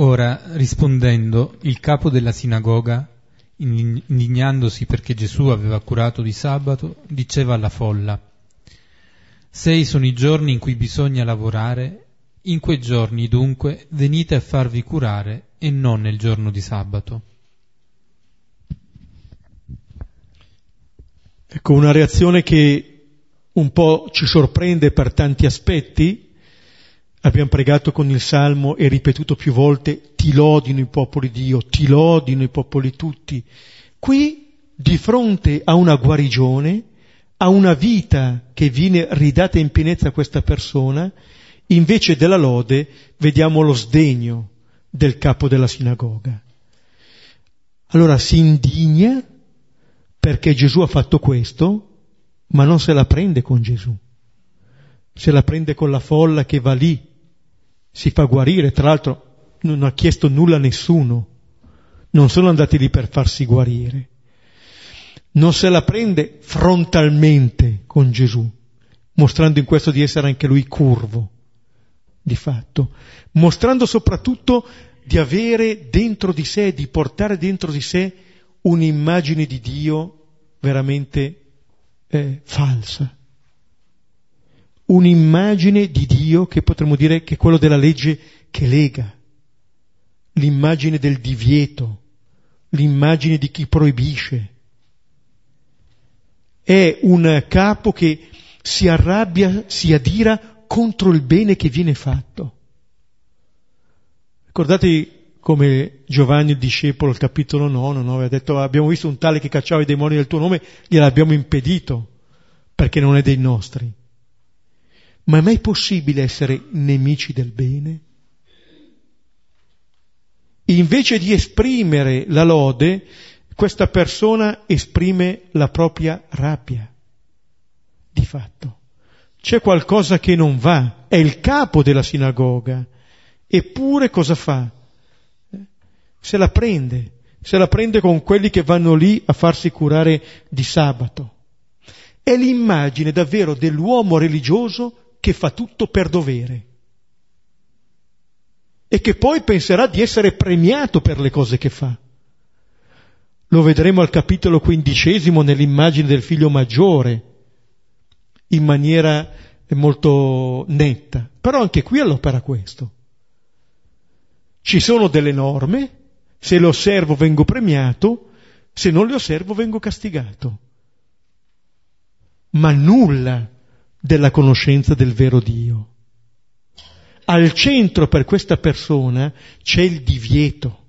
Ora, rispondendo, il capo della sinagoga, indignandosi perché Gesù aveva curato di sabato, diceva alla folla, Sei sono i giorni in cui bisogna lavorare, in quei giorni dunque venite a farvi curare e non nel giorno di sabato. Ecco una reazione che un po' ci sorprende per tanti aspetti, Abbiamo pregato con il Salmo e ripetuto più volte, ti lodino i popoli di Dio, ti lodino i popoli tutti. Qui, di fronte a una guarigione, a una vita che viene ridata in pienezza a questa persona, invece della lode vediamo lo sdegno del capo della sinagoga. Allora si indigna perché Gesù ha fatto questo, ma non se la prende con Gesù, se la prende con la folla che va lì si fa guarire, tra l'altro non ha chiesto nulla a nessuno, non sono andati lì per farsi guarire. non se la prende frontalmente con Gesù, mostrando in questo di essere anche lui curvo, di fatto, mostrando soprattutto di avere dentro di sé, di portare dentro di sé un'immagine di Dio veramente eh, falsa. Un'immagine di Dio che potremmo dire che è quello della legge che lega, l'immagine del divieto, l'immagine di chi proibisce. È un capo che si arrabbia, si adira contro il bene che viene fatto. Ricordate come Giovanni il discepolo, al capitolo 9, no? aveva detto abbiamo visto un tale che cacciava i demoni del tuo nome, gliel'abbiamo impedito, perché non è dei nostri. Ma è mai possibile essere nemici del bene? Invece di esprimere la lode, questa persona esprime la propria rabbia. Di fatto. C'è qualcosa che non va, è il capo della sinagoga, eppure cosa fa? se la prende, se la prende con quelli che vanno lì a farsi curare di sabato. È l'immagine davvero dell'uomo religioso che fa tutto per dovere e che poi penserà di essere premiato per le cose che fa. Lo vedremo al capitolo quindicesimo nell'immagine del figlio maggiore, in maniera molto netta. Però anche qui all'opera questo. Ci sono delle norme, se le osservo vengo premiato, se non le osservo vengo castigato. Ma nulla della conoscenza del vero Dio. Al centro per questa persona c'è il divieto.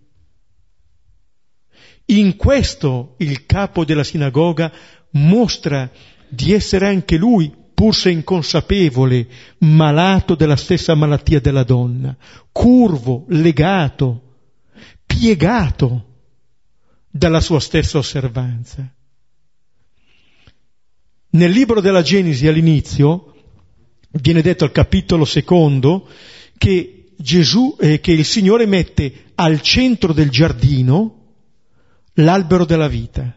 In questo il capo della sinagoga mostra di essere anche lui, pur se inconsapevole, malato della stessa malattia della donna, curvo, legato, piegato dalla sua stessa osservanza. Nel libro della Genesi all'inizio viene detto al capitolo secondo che Gesù, eh, che il Signore mette al centro del giardino l'albero della vita.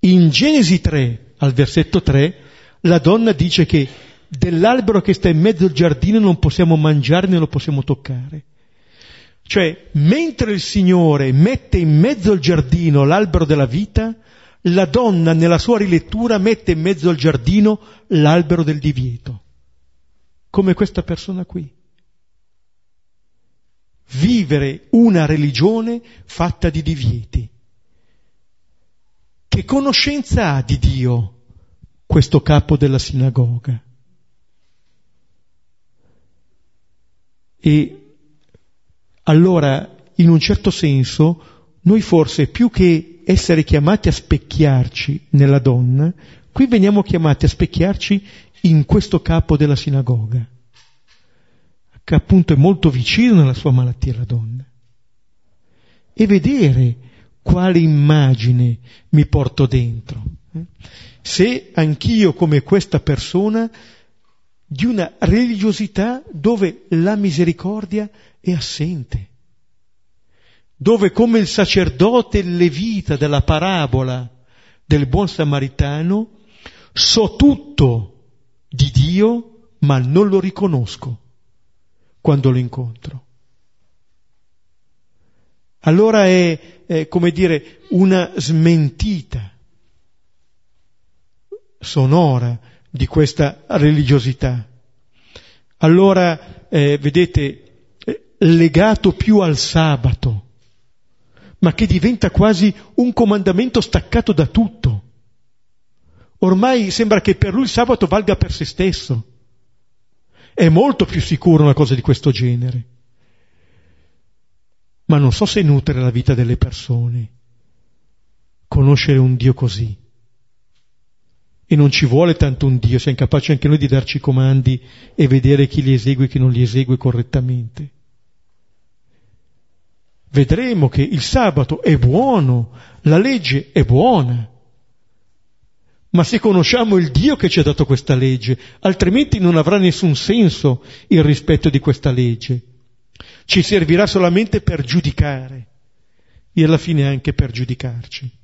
In Genesi 3, al versetto 3, la donna dice che dell'albero che sta in mezzo al giardino non possiamo mangiare né lo possiamo toccare. Cioè, mentre il Signore mette in mezzo al giardino l'albero della vita, la donna nella sua rilettura mette in mezzo al giardino l'albero del divieto, come questa persona qui. Vivere una religione fatta di divieti. Che conoscenza ha di Dio questo capo della sinagoga? E allora in un certo senso noi forse più che essere chiamati a specchiarci nella donna, qui veniamo chiamati a specchiarci in questo capo della sinagoga, che appunto è molto vicino nella sua malattia la donna, e vedere quale immagine mi porto dentro. Eh? Se anch'io come questa persona di una religiosità dove la misericordia è assente, dove come il sacerdote levita della parabola del buon samaritano, so tutto di Dio, ma non lo riconosco quando lo incontro. Allora è, è come dire una smentita sonora di questa religiosità. Allora, eh, vedete, eh, legato più al sabato, ma che diventa quasi un comandamento staccato da tutto. Ormai sembra che per lui il sabato valga per se stesso. È molto più sicuro una cosa di questo genere. Ma non so se nutre la vita delle persone conoscere un Dio così. E non ci vuole tanto un Dio, siamo capaci anche noi di darci comandi e vedere chi li esegue e chi non li esegue correttamente vedremo che il sabato è buono, la legge è buona. Ma se conosciamo il Dio che ci ha dato questa legge, altrimenti non avrà nessun senso il rispetto di questa legge. Ci servirà solamente per giudicare e alla fine anche per giudicarci.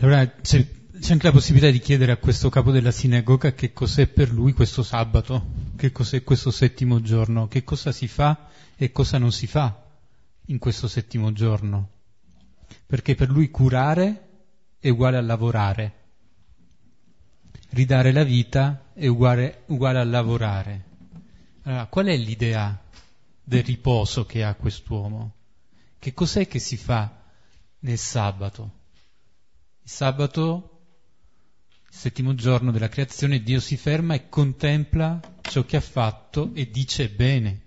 Allora c'è, c'è anche la possibilità di chiedere a questo capo della sinagoga che cos'è per lui questo sabato che cos'è questo settimo giorno, che cosa si fa e cosa non si fa in questo settimo giorno. Perché per lui curare è uguale a lavorare, ridare la vita è uguale, uguale a lavorare. Allora, qual è l'idea del riposo che ha quest'uomo? Che cos'è che si fa nel sabato? Il sabato, settimo giorno della creazione, Dio si ferma e contempla ciò che ha fatto e dice bene,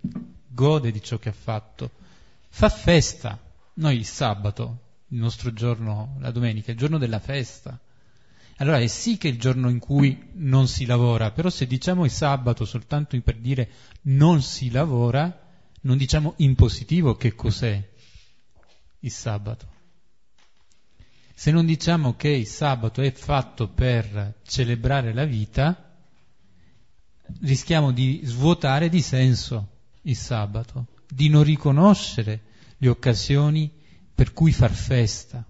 gode di ciò che ha fatto, fa festa. Noi il sabato, il nostro giorno, la domenica, è il giorno della festa. Allora è sì che è il giorno in cui non si lavora, però se diciamo il sabato soltanto per dire non si lavora, non diciamo in positivo che cos'è il sabato. Se non diciamo che il sabato è fatto per celebrare la vita, rischiamo di svuotare di senso il sabato, di non riconoscere le occasioni per cui far festa.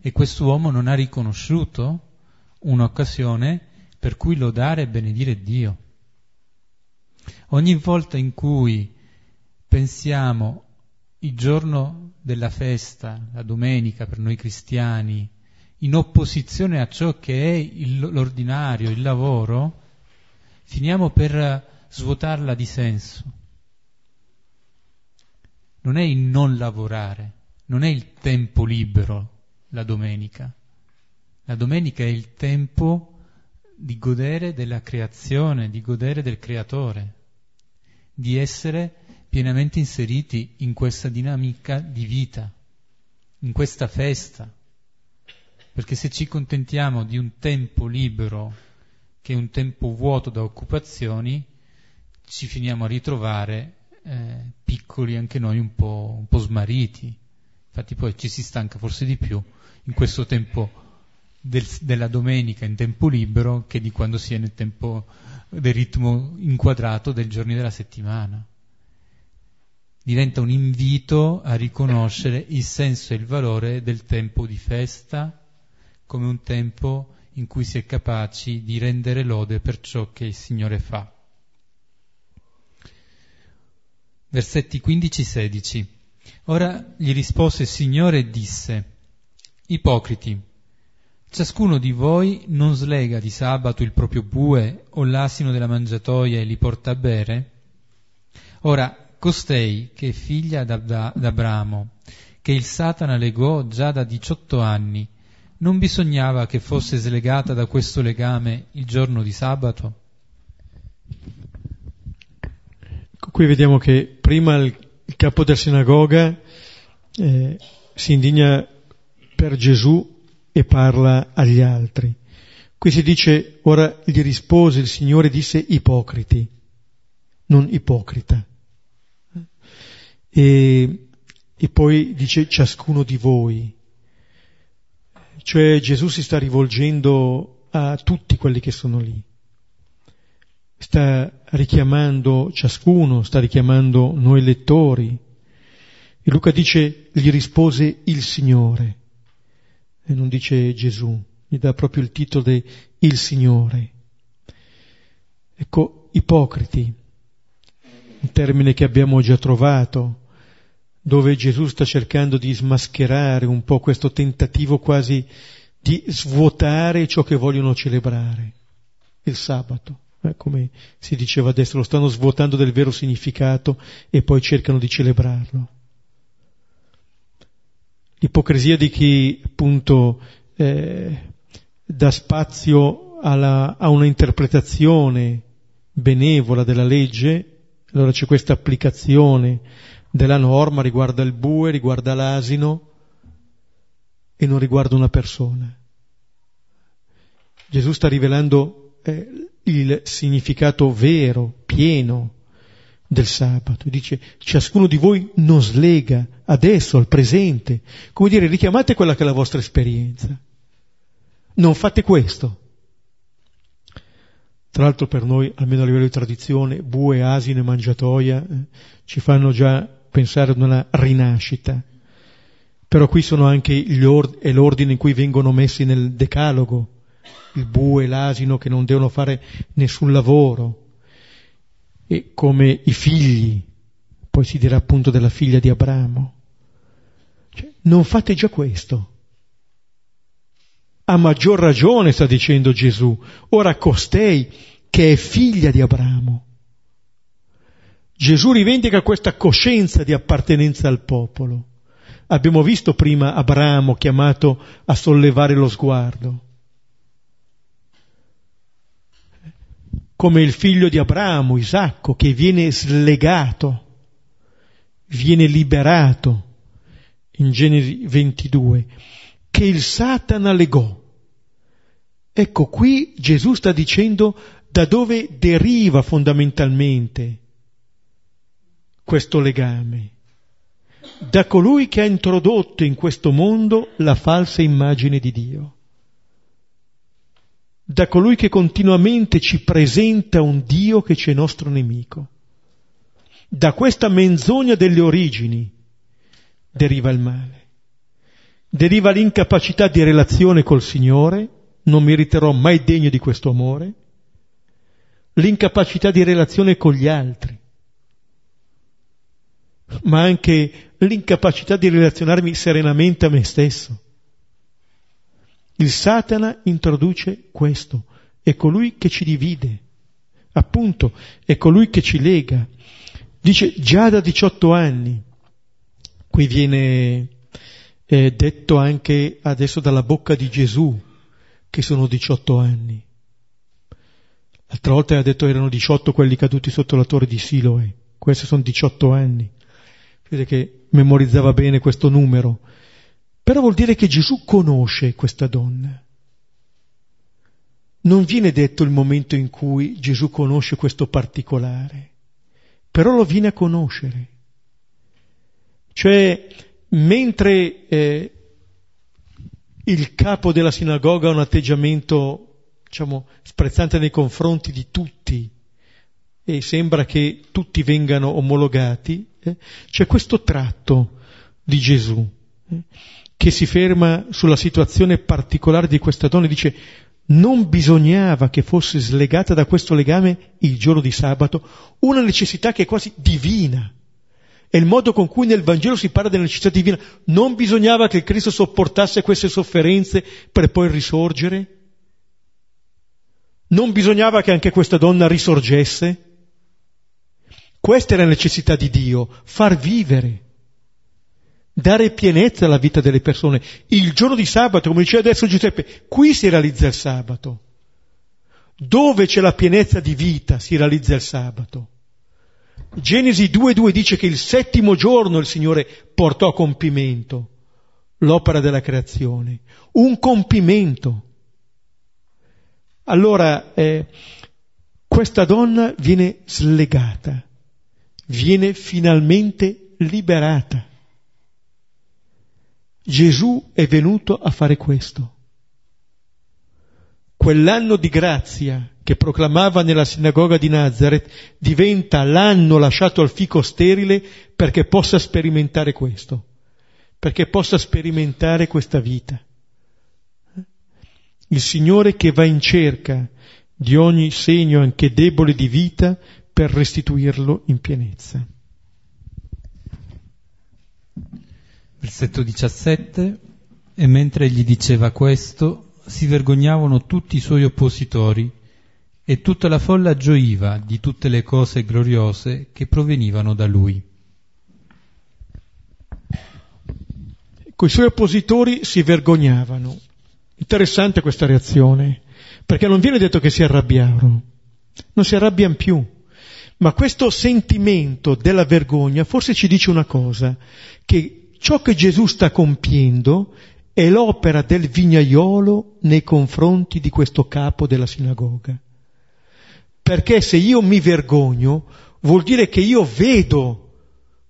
E quest'uomo non ha riconosciuto un'occasione per cui lodare e benedire Dio. Ogni volta in cui pensiamo il giorno della festa, la domenica per noi cristiani, in opposizione a ciò che è il, l'ordinario, il lavoro, finiamo per svuotarla di senso. Non è il non lavorare, non è il tempo libero la domenica. La domenica è il tempo di godere della creazione, di godere del creatore, di essere pienamente inseriti in questa dinamica di vita, in questa festa. Perché se ci contentiamo di un tempo libero, che è un tempo vuoto da occupazioni, ci finiamo a ritrovare eh, piccoli anche noi un po', un po' smarriti. Infatti poi ci si stanca forse di più in questo tempo del, della domenica in tempo libero che di quando si è nel tempo del ritmo inquadrato dei giorni della settimana diventa un invito a riconoscere il senso e il valore del tempo di festa come un tempo in cui si è capaci di rendere lode per ciò che il Signore fa. Versetti 15-16. Ora gli rispose il Signore e disse, Ipocriti, ciascuno di voi non slega di sabato il proprio bue o l'asino della mangiatoia e li porta a bere? Ora, Costei, che è figlia d'Abramo, che il Satana legò già da 18 anni, non bisognava che fosse slegata da questo legame il giorno di sabato? Qui vediamo che prima il, il capo della sinagoga eh, si indigna per Gesù e parla agli altri. Qui si dice, ora gli rispose il Signore, disse ipocriti, non ipocrita. E, e poi dice ciascuno di voi. Cioè Gesù si sta rivolgendo a tutti quelli che sono lì. Sta richiamando ciascuno, sta richiamando noi lettori. E Luca dice, gli rispose il Signore. E non dice Gesù, gli dà proprio il titolo di il Signore. Ecco, ipocriti, un termine che abbiamo già trovato, dove Gesù sta cercando di smascherare un po' questo tentativo quasi di svuotare ciò che vogliono celebrare, il sabato. Eh, come si diceva adesso, lo stanno svuotando del vero significato e poi cercano di celebrarlo. L'ipocrisia di chi appunto eh, dà spazio alla, a una interpretazione benevola della legge, allora c'è questa applicazione della norma riguarda il bue, riguarda l'asino e non riguarda una persona. Gesù sta rivelando eh, il significato vero, pieno del sabato. Dice, ciascuno di voi non slega adesso, al presente. Come dire, richiamate quella che è la vostra esperienza. Non fate questo. Tra l'altro per noi, almeno a livello di tradizione, bue, asino e mangiatoia eh, ci fanno già pensare ad una rinascita. Però qui sono anche gli or- è l'ordine in cui vengono messi nel decalogo, il bue e l'asino che non devono fare nessun lavoro, e come i figli, poi si dirà appunto della figlia di Abramo. Cioè, non fate già questo. A maggior ragione, sta dicendo Gesù, ora costei che è figlia di Abramo. Gesù rivendica questa coscienza di appartenenza al popolo. Abbiamo visto prima Abramo chiamato a sollevare lo sguardo. Come il figlio di Abramo, Isacco, che viene slegato, viene liberato in Genesi 22, che il Satana legò. Ecco, qui Gesù sta dicendo da dove deriva fondamentalmente questo legame? Da colui che ha introdotto in questo mondo la falsa immagine di Dio, da colui che continuamente ci presenta un Dio che c'è nostro nemico. Da questa menzogna delle origini deriva il male, deriva l'incapacità di relazione col Signore, non mi riterrò mai degno di questo amore, l'incapacità di relazione con gli altri, ma anche l'incapacità di relazionarmi serenamente a me stesso. Il Satana introduce questo, è colui che ci divide, appunto, è colui che ci lega. Dice già da 18 anni, qui viene eh, detto anche adesso dalla bocca di Gesù, che sono 18 anni. L'altra volta ha detto erano 18 quelli caduti sotto la torre di Siloe, questi sono 18 anni. Vede che memorizzava bene questo numero. Però vuol dire che Gesù conosce questa donna. Non viene detto il momento in cui Gesù conosce questo particolare, però lo viene a conoscere. Cioè, mentre eh, il capo della sinagoga ha un atteggiamento diciamo, sprezzante nei confronti di tutti e sembra che tutti vengano omologati, eh, c'è questo tratto di Gesù eh, che si ferma sulla situazione particolare di questa donna e dice non bisognava che fosse slegata da questo legame il giorno di sabato, una necessità che è quasi divina. È il modo con cui nel Vangelo si parla della necessità divina. Non bisognava che Cristo sopportasse queste sofferenze per poi risorgere? Non bisognava che anche questa donna risorgesse? Questa è la necessità di Dio, far vivere, dare pienezza alla vita delle persone. Il giorno di sabato, come diceva adesso Giuseppe, qui si realizza il sabato. Dove c'è la pienezza di vita si realizza il sabato. Genesi 2.2 dice che il settimo giorno il Signore portò a compimento l'opera della creazione, un compimento. Allora eh, questa donna viene slegata, viene finalmente liberata. Gesù è venuto a fare questo. Quell'anno di grazia che proclamava nella sinagoga di Nazareth diventa l'anno lasciato al fico sterile perché possa sperimentare questo, perché possa sperimentare questa vita il Signore che va in cerca di ogni segno anche debole di vita per restituirlo in pienezza. Versetto 17. E mentre egli diceva questo, si vergognavano tutti i suoi oppositori e tutta la folla gioiva di tutte le cose gloriose che provenivano da lui. Ecco, i suoi oppositori si vergognavano Interessante questa reazione, perché non viene detto che si arrabbiarono, non si arrabbiano più, ma questo sentimento della vergogna forse ci dice una cosa, che ciò che Gesù sta compiendo è l'opera del vignaiolo nei confronti di questo capo della sinagoga. Perché se io mi vergogno vuol dire che io vedo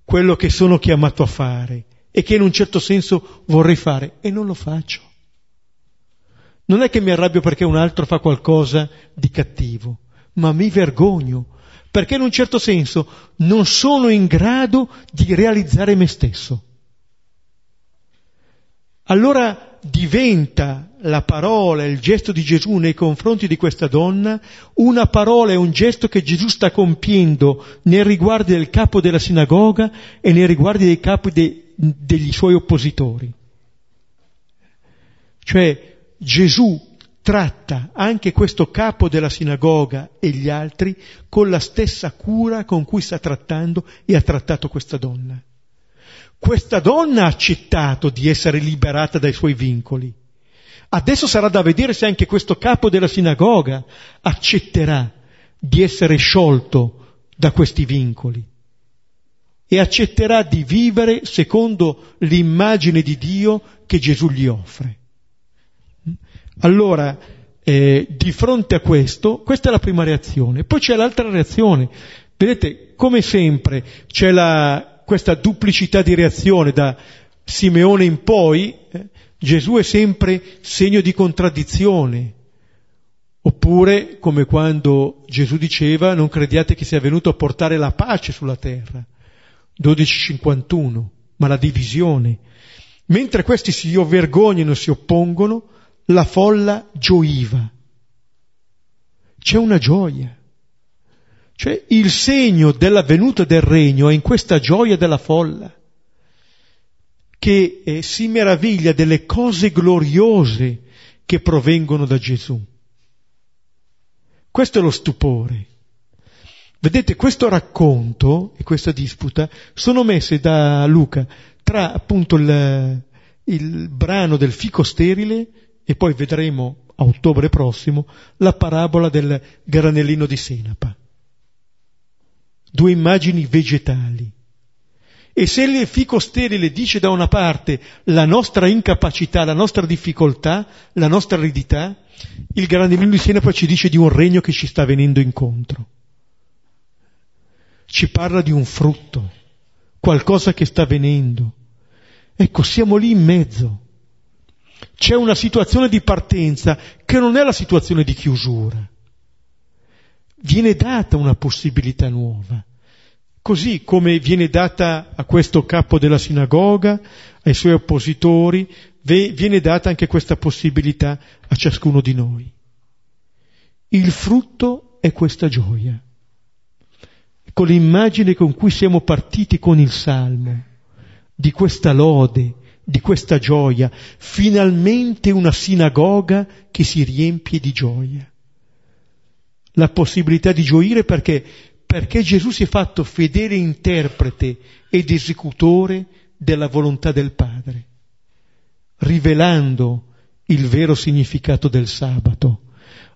quello che sono chiamato a fare e che in un certo senso vorrei fare e non lo faccio. Non è che mi arrabbio perché un altro fa qualcosa di cattivo, ma mi vergogno, perché in un certo senso non sono in grado di realizzare me stesso. allora diventa la parola, il gesto di Gesù nei confronti di questa donna, una parola e un gesto che Gesù sta compiendo nei riguardi del capo della sinagoga e nei riguardi dei capi de, degli suoi oppositori. Cioè Gesù tratta anche questo capo della sinagoga e gli altri con la stessa cura con cui sta trattando e ha trattato questa donna. Questa donna ha accettato di essere liberata dai suoi vincoli. Adesso sarà da vedere se anche questo capo della sinagoga accetterà di essere sciolto da questi vincoli e accetterà di vivere secondo l'immagine di Dio che Gesù gli offre. Allora, eh, di fronte a questo, questa è la prima reazione. Poi c'è l'altra reazione. Vedete, come sempre c'è la, questa duplicità di reazione da Simeone in poi, eh, Gesù è sempre segno di contraddizione. Oppure, come quando Gesù diceva, non crediate che sia venuto a portare la pace sulla terra. 12.51, ma la divisione. Mentre questi si vergognano si oppongono, la folla gioiva. C'è una gioia. Cioè il segno della venuta del regno è in questa gioia della folla, che eh, si meraviglia delle cose gloriose che provengono da Gesù. Questo è lo stupore. Vedete, questo racconto e questa disputa sono messe da Luca tra appunto il, il brano del fico sterile e poi vedremo a ottobre prossimo la parabola del granellino di senapa. Due immagini vegetali. E se il fico sterile dice da una parte la nostra incapacità, la nostra difficoltà, la nostra aridità, il granellino di senapa ci dice di un regno che ci sta venendo incontro. Ci parla di un frutto, qualcosa che sta venendo. Ecco, siamo lì in mezzo c'è una situazione di partenza che non è la situazione di chiusura. Viene data una possibilità nuova. Così come viene data a questo capo della sinagoga, ai suoi oppositori, viene data anche questa possibilità a ciascuno di noi. Il frutto è questa gioia. Con l'immagine con cui siamo partiti con il Salmo, di questa lode, di questa gioia, finalmente una sinagoga che si riempie di gioia. La possibilità di gioire perché? Perché Gesù si è fatto fedele interprete ed esecutore della volontà del Padre, rivelando il vero significato del sabato,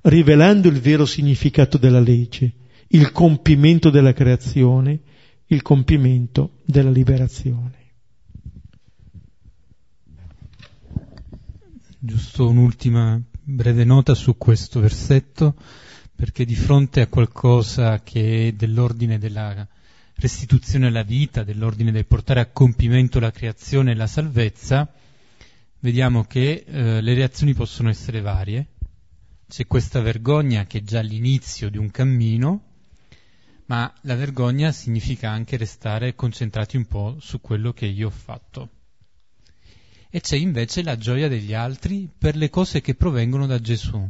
rivelando il vero significato della legge, il compimento della creazione, il compimento della liberazione. Giusto un'ultima breve nota su questo versetto, perché di fronte a qualcosa che è dell'ordine della restituzione alla vita, dell'ordine del portare a compimento la creazione e la salvezza, vediamo che eh, le reazioni possono essere varie. C'è questa vergogna che è già l'inizio di un cammino, ma la vergogna significa anche restare concentrati un po' su quello che io ho fatto e c'è invece la gioia degli altri per le cose che provengono da Gesù.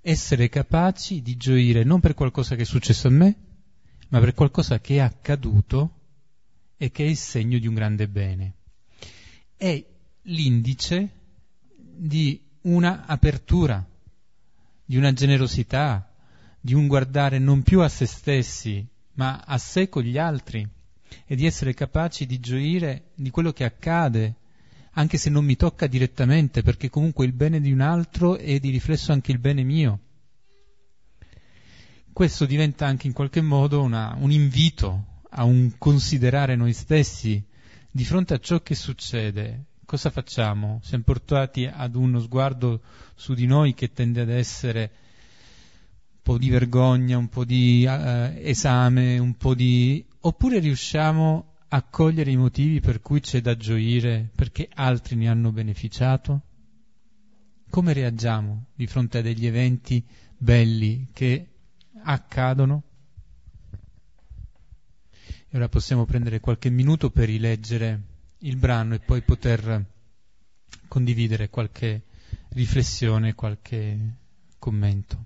Essere capaci di gioire non per qualcosa che è successo a me, ma per qualcosa che è accaduto e che è il segno di un grande bene. È l'indice di una apertura, di una generosità, di un guardare non più a se stessi, ma a sé con gli altri e di essere capaci di gioire di quello che accade anche se non mi tocca direttamente, perché comunque il bene di un altro è di riflesso anche il bene mio. Questo diventa anche in qualche modo una, un invito a un considerare noi stessi di fronte a ciò che succede. Cosa facciamo? Siamo portati ad uno sguardo su di noi che tende ad essere un po' di vergogna, un po' di uh, esame, un po' di... oppure riusciamo a cogliere i motivi per cui c'è da gioire perché altri ne hanno beneficiato? Come reagiamo di fronte a degli eventi belli che accadono? E ora possiamo prendere qualche minuto per rileggere il brano e poi poter condividere qualche riflessione, qualche commento.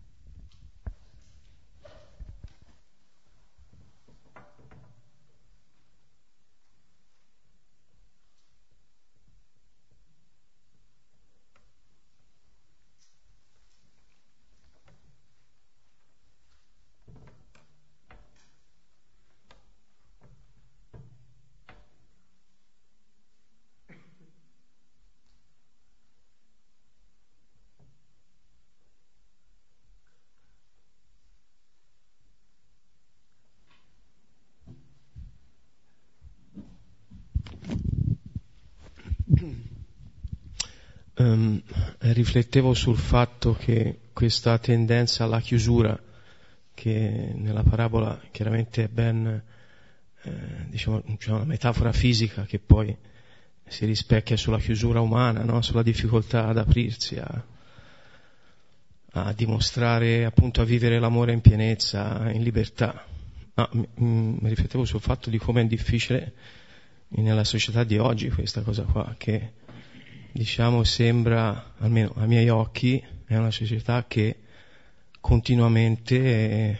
Riflettevo sul fatto che questa tendenza alla chiusura, che nella parabola chiaramente è ben, eh, diciamo, c'è una metafora fisica che poi si rispecchia sulla chiusura umana, no? sulla difficoltà ad aprirsi, a, a, dimostrare, appunto, a vivere l'amore in pienezza, in libertà. Mi, mi riflettevo sul fatto di come è difficile nella società di oggi questa cosa qua, che diciamo, sembra, almeno ai miei occhi, è una società che continuamente eh,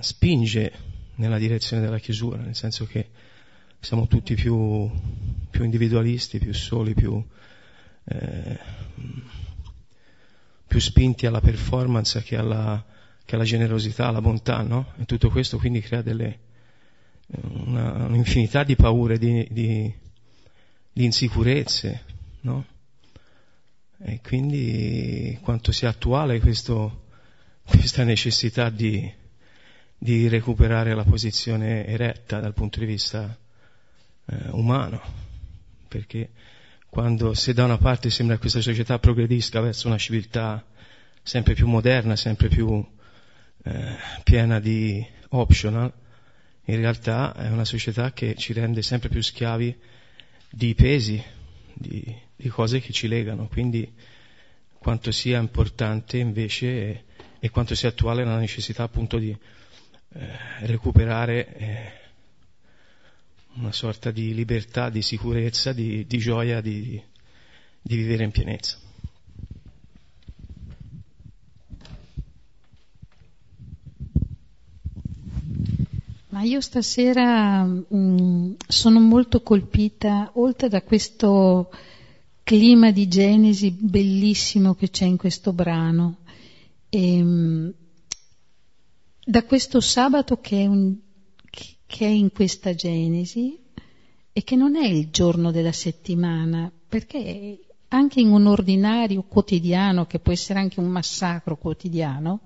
spinge nella direzione della chiusura, nel senso che siamo tutti più, più individualisti, più soli, più, eh, più, spinti alla performance che alla, che alla, generosità, alla bontà, no? E tutto questo quindi crea delle, una, un'infinità di paure, di, di di insicurezze, no? E quindi quanto sia attuale questo, questa necessità di, di, recuperare la posizione eretta dal punto di vista eh, umano, perché quando se da una parte sembra che questa società progredisca verso una civiltà sempre più moderna, sempre più eh, piena di optional, in realtà è una società che ci rende sempre più schiavi di pesi, di, di cose che ci legano, quindi quanto sia importante invece e, e quanto sia attuale la necessità appunto di eh, recuperare eh, una sorta di libertà, di sicurezza, di, di gioia, di, di vivere in pienezza. Ma io stasera mh, mm, sono molto colpita, oltre da questo clima di Genesi bellissimo che c'è in questo brano, e, ehm, da questo sabato che è, un, che è in questa Genesi e che non è il giorno della settimana, perché anche in un ordinario quotidiano, che può essere anche un massacro quotidiano,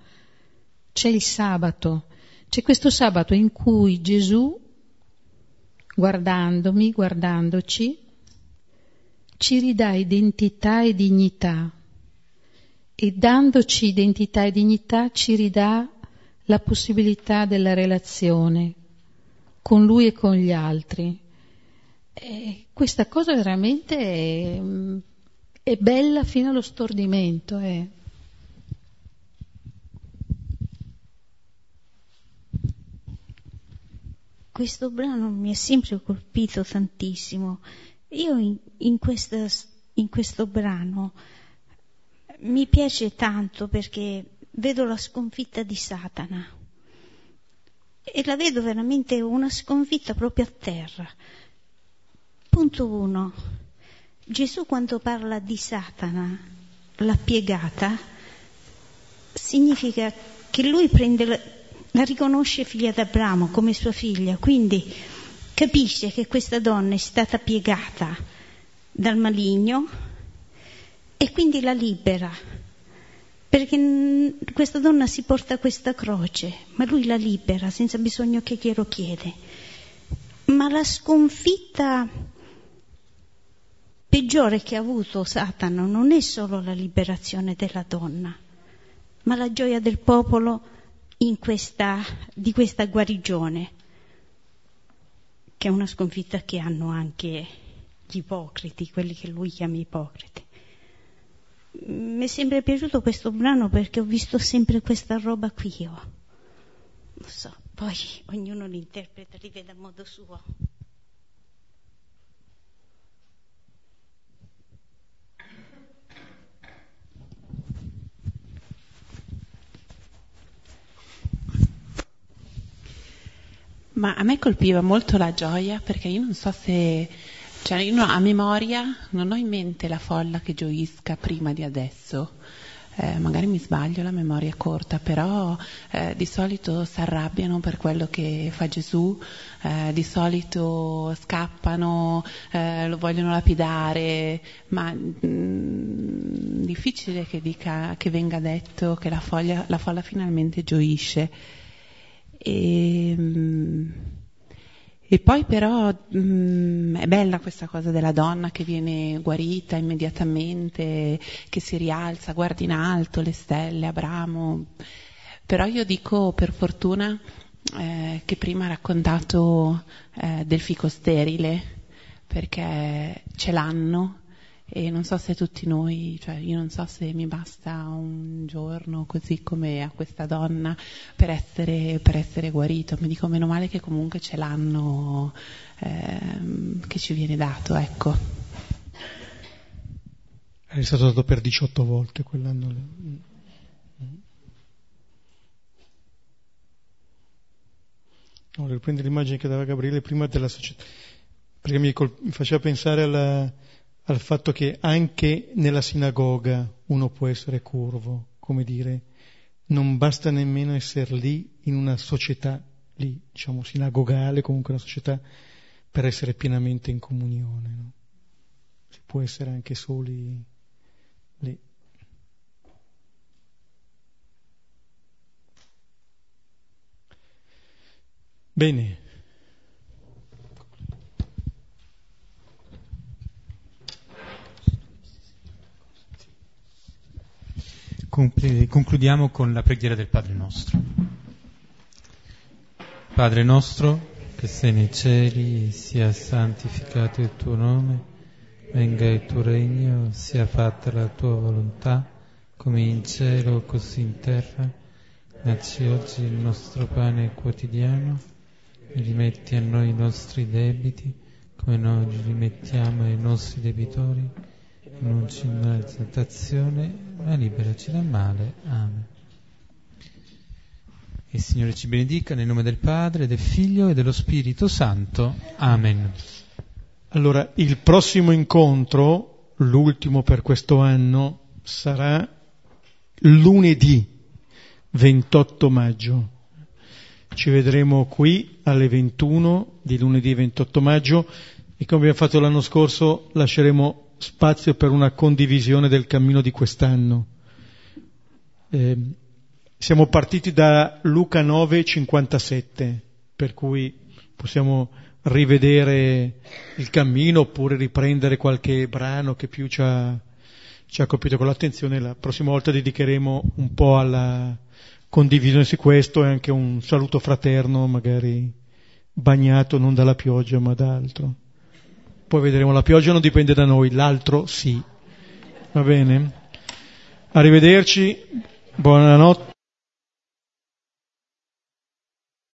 c'è il sabato c'è questo sabato in cui Gesù, guardandomi, guardandoci, ci ridà identità e dignità e dandoci identità e dignità ci ridà la possibilità della relazione con lui e con gli altri. E questa cosa veramente è, è, bella fino allo stordimento. Eh. Questo brano mi è sempre colpito tantissimo. Io in, in, questa, in questo brano mi piace tanto perché vedo la sconfitta di Satana e la vedo veramente una sconfitta proprio a terra. Punto uno. Gesù quando parla di Satana, la piegata, significa che lui prende la, riconosce figlia d'Abramo come sua figlia, quindi capisce che questa donna è stata piegata dal maligno e quindi la libera, perché questa donna si porta questa croce, ma lui la libera senza bisogno che glielo chiede. Ma la sconfitta peggiore che ha avuto Satana non è solo la liberazione della donna, ma la gioia del popolo questa, di questa guarigione, che è una sconfitta che hanno anche gli ipocriti, quelli che lui chiama ipocriti. Mi è sempre piaciuto questo brano perché ho visto sempre questa roba qui io. Non so, poi ognuno l'interpreta, li vede a modo suo. Ma a me colpiva molto la gioia perché io non so se, cioè io a memoria non ho in mente la folla che gioisca prima di adesso. Eh, magari mi sbaglio, la memoria è corta, però eh, di solito si arrabbiano per quello che fa Gesù, eh, di solito scappano, eh, lo vogliono lapidare, ma mh, mm, difficile che, dica, che venga detto che la, foglia, la folla finalmente gioisce. E, mm, e poi però mh, mm, è bella questa cosa della donna che viene guarita immediatamente, che si rialza, guarda in alto le stelle, Abramo. Però io dico per fortuna eh, che prima ha raccontato eh, del fico sterile, perché ce l'hanno e non so se tutti noi, cioè io non so se mi basta un giorno così come a questa donna per essere, per essere guarito, mi dico meno male che comunque ce l'hanno, ehm, che ci viene dato, ecco. È stato dato per 18 volte quell'anno lì. No, riprende l'immagine che dava Gabriele prima della società, perché mi, col- mi faceva pensare alla, al fatto che anche nella sinagoga uno può essere curvo, come dire, non basta nemmeno essere lì in una società, lì, diciamo, sinagogale, comunque una società, per essere pienamente in comunione. No? Si può essere anche soli lì. Bene, Concludiamo con la preghiera del Padre nostro. Padre nostro, che sei nei cieli, sia santificato il tuo nome, venga il tuo regno, sia fatta la tua volontà, come in cielo così in terra. Dacci oggi il nostro pane quotidiano e rimetti a noi i nostri debiti, come noi rimettiamo ai nostri debitori non ci in tentazione, ma liberaci dal male. Amen. Il Signore ci benedica nel nome del Padre, del Figlio e dello Spirito Santo. Amen. Allora, il prossimo incontro, l'ultimo per questo anno, sarà lunedì 28 maggio. Ci vedremo qui alle 21 di lunedì 28 maggio e come abbiamo fatto l'anno scorso lasceremo spazio per una condivisione del cammino di quest'anno. Eh, siamo partiti da Luca 9,57, per cui possiamo rivedere il cammino oppure riprendere qualche brano che più ci ha, ci ha colpito con l'attenzione. La prossima volta dedicheremo un po' alla condivisione su questo e anche un saluto fraterno, magari bagnato non dalla pioggia ma da altro. Poi vedremo, la pioggia non dipende da noi, l'altro sì. Va bene? Arrivederci, buonanotte.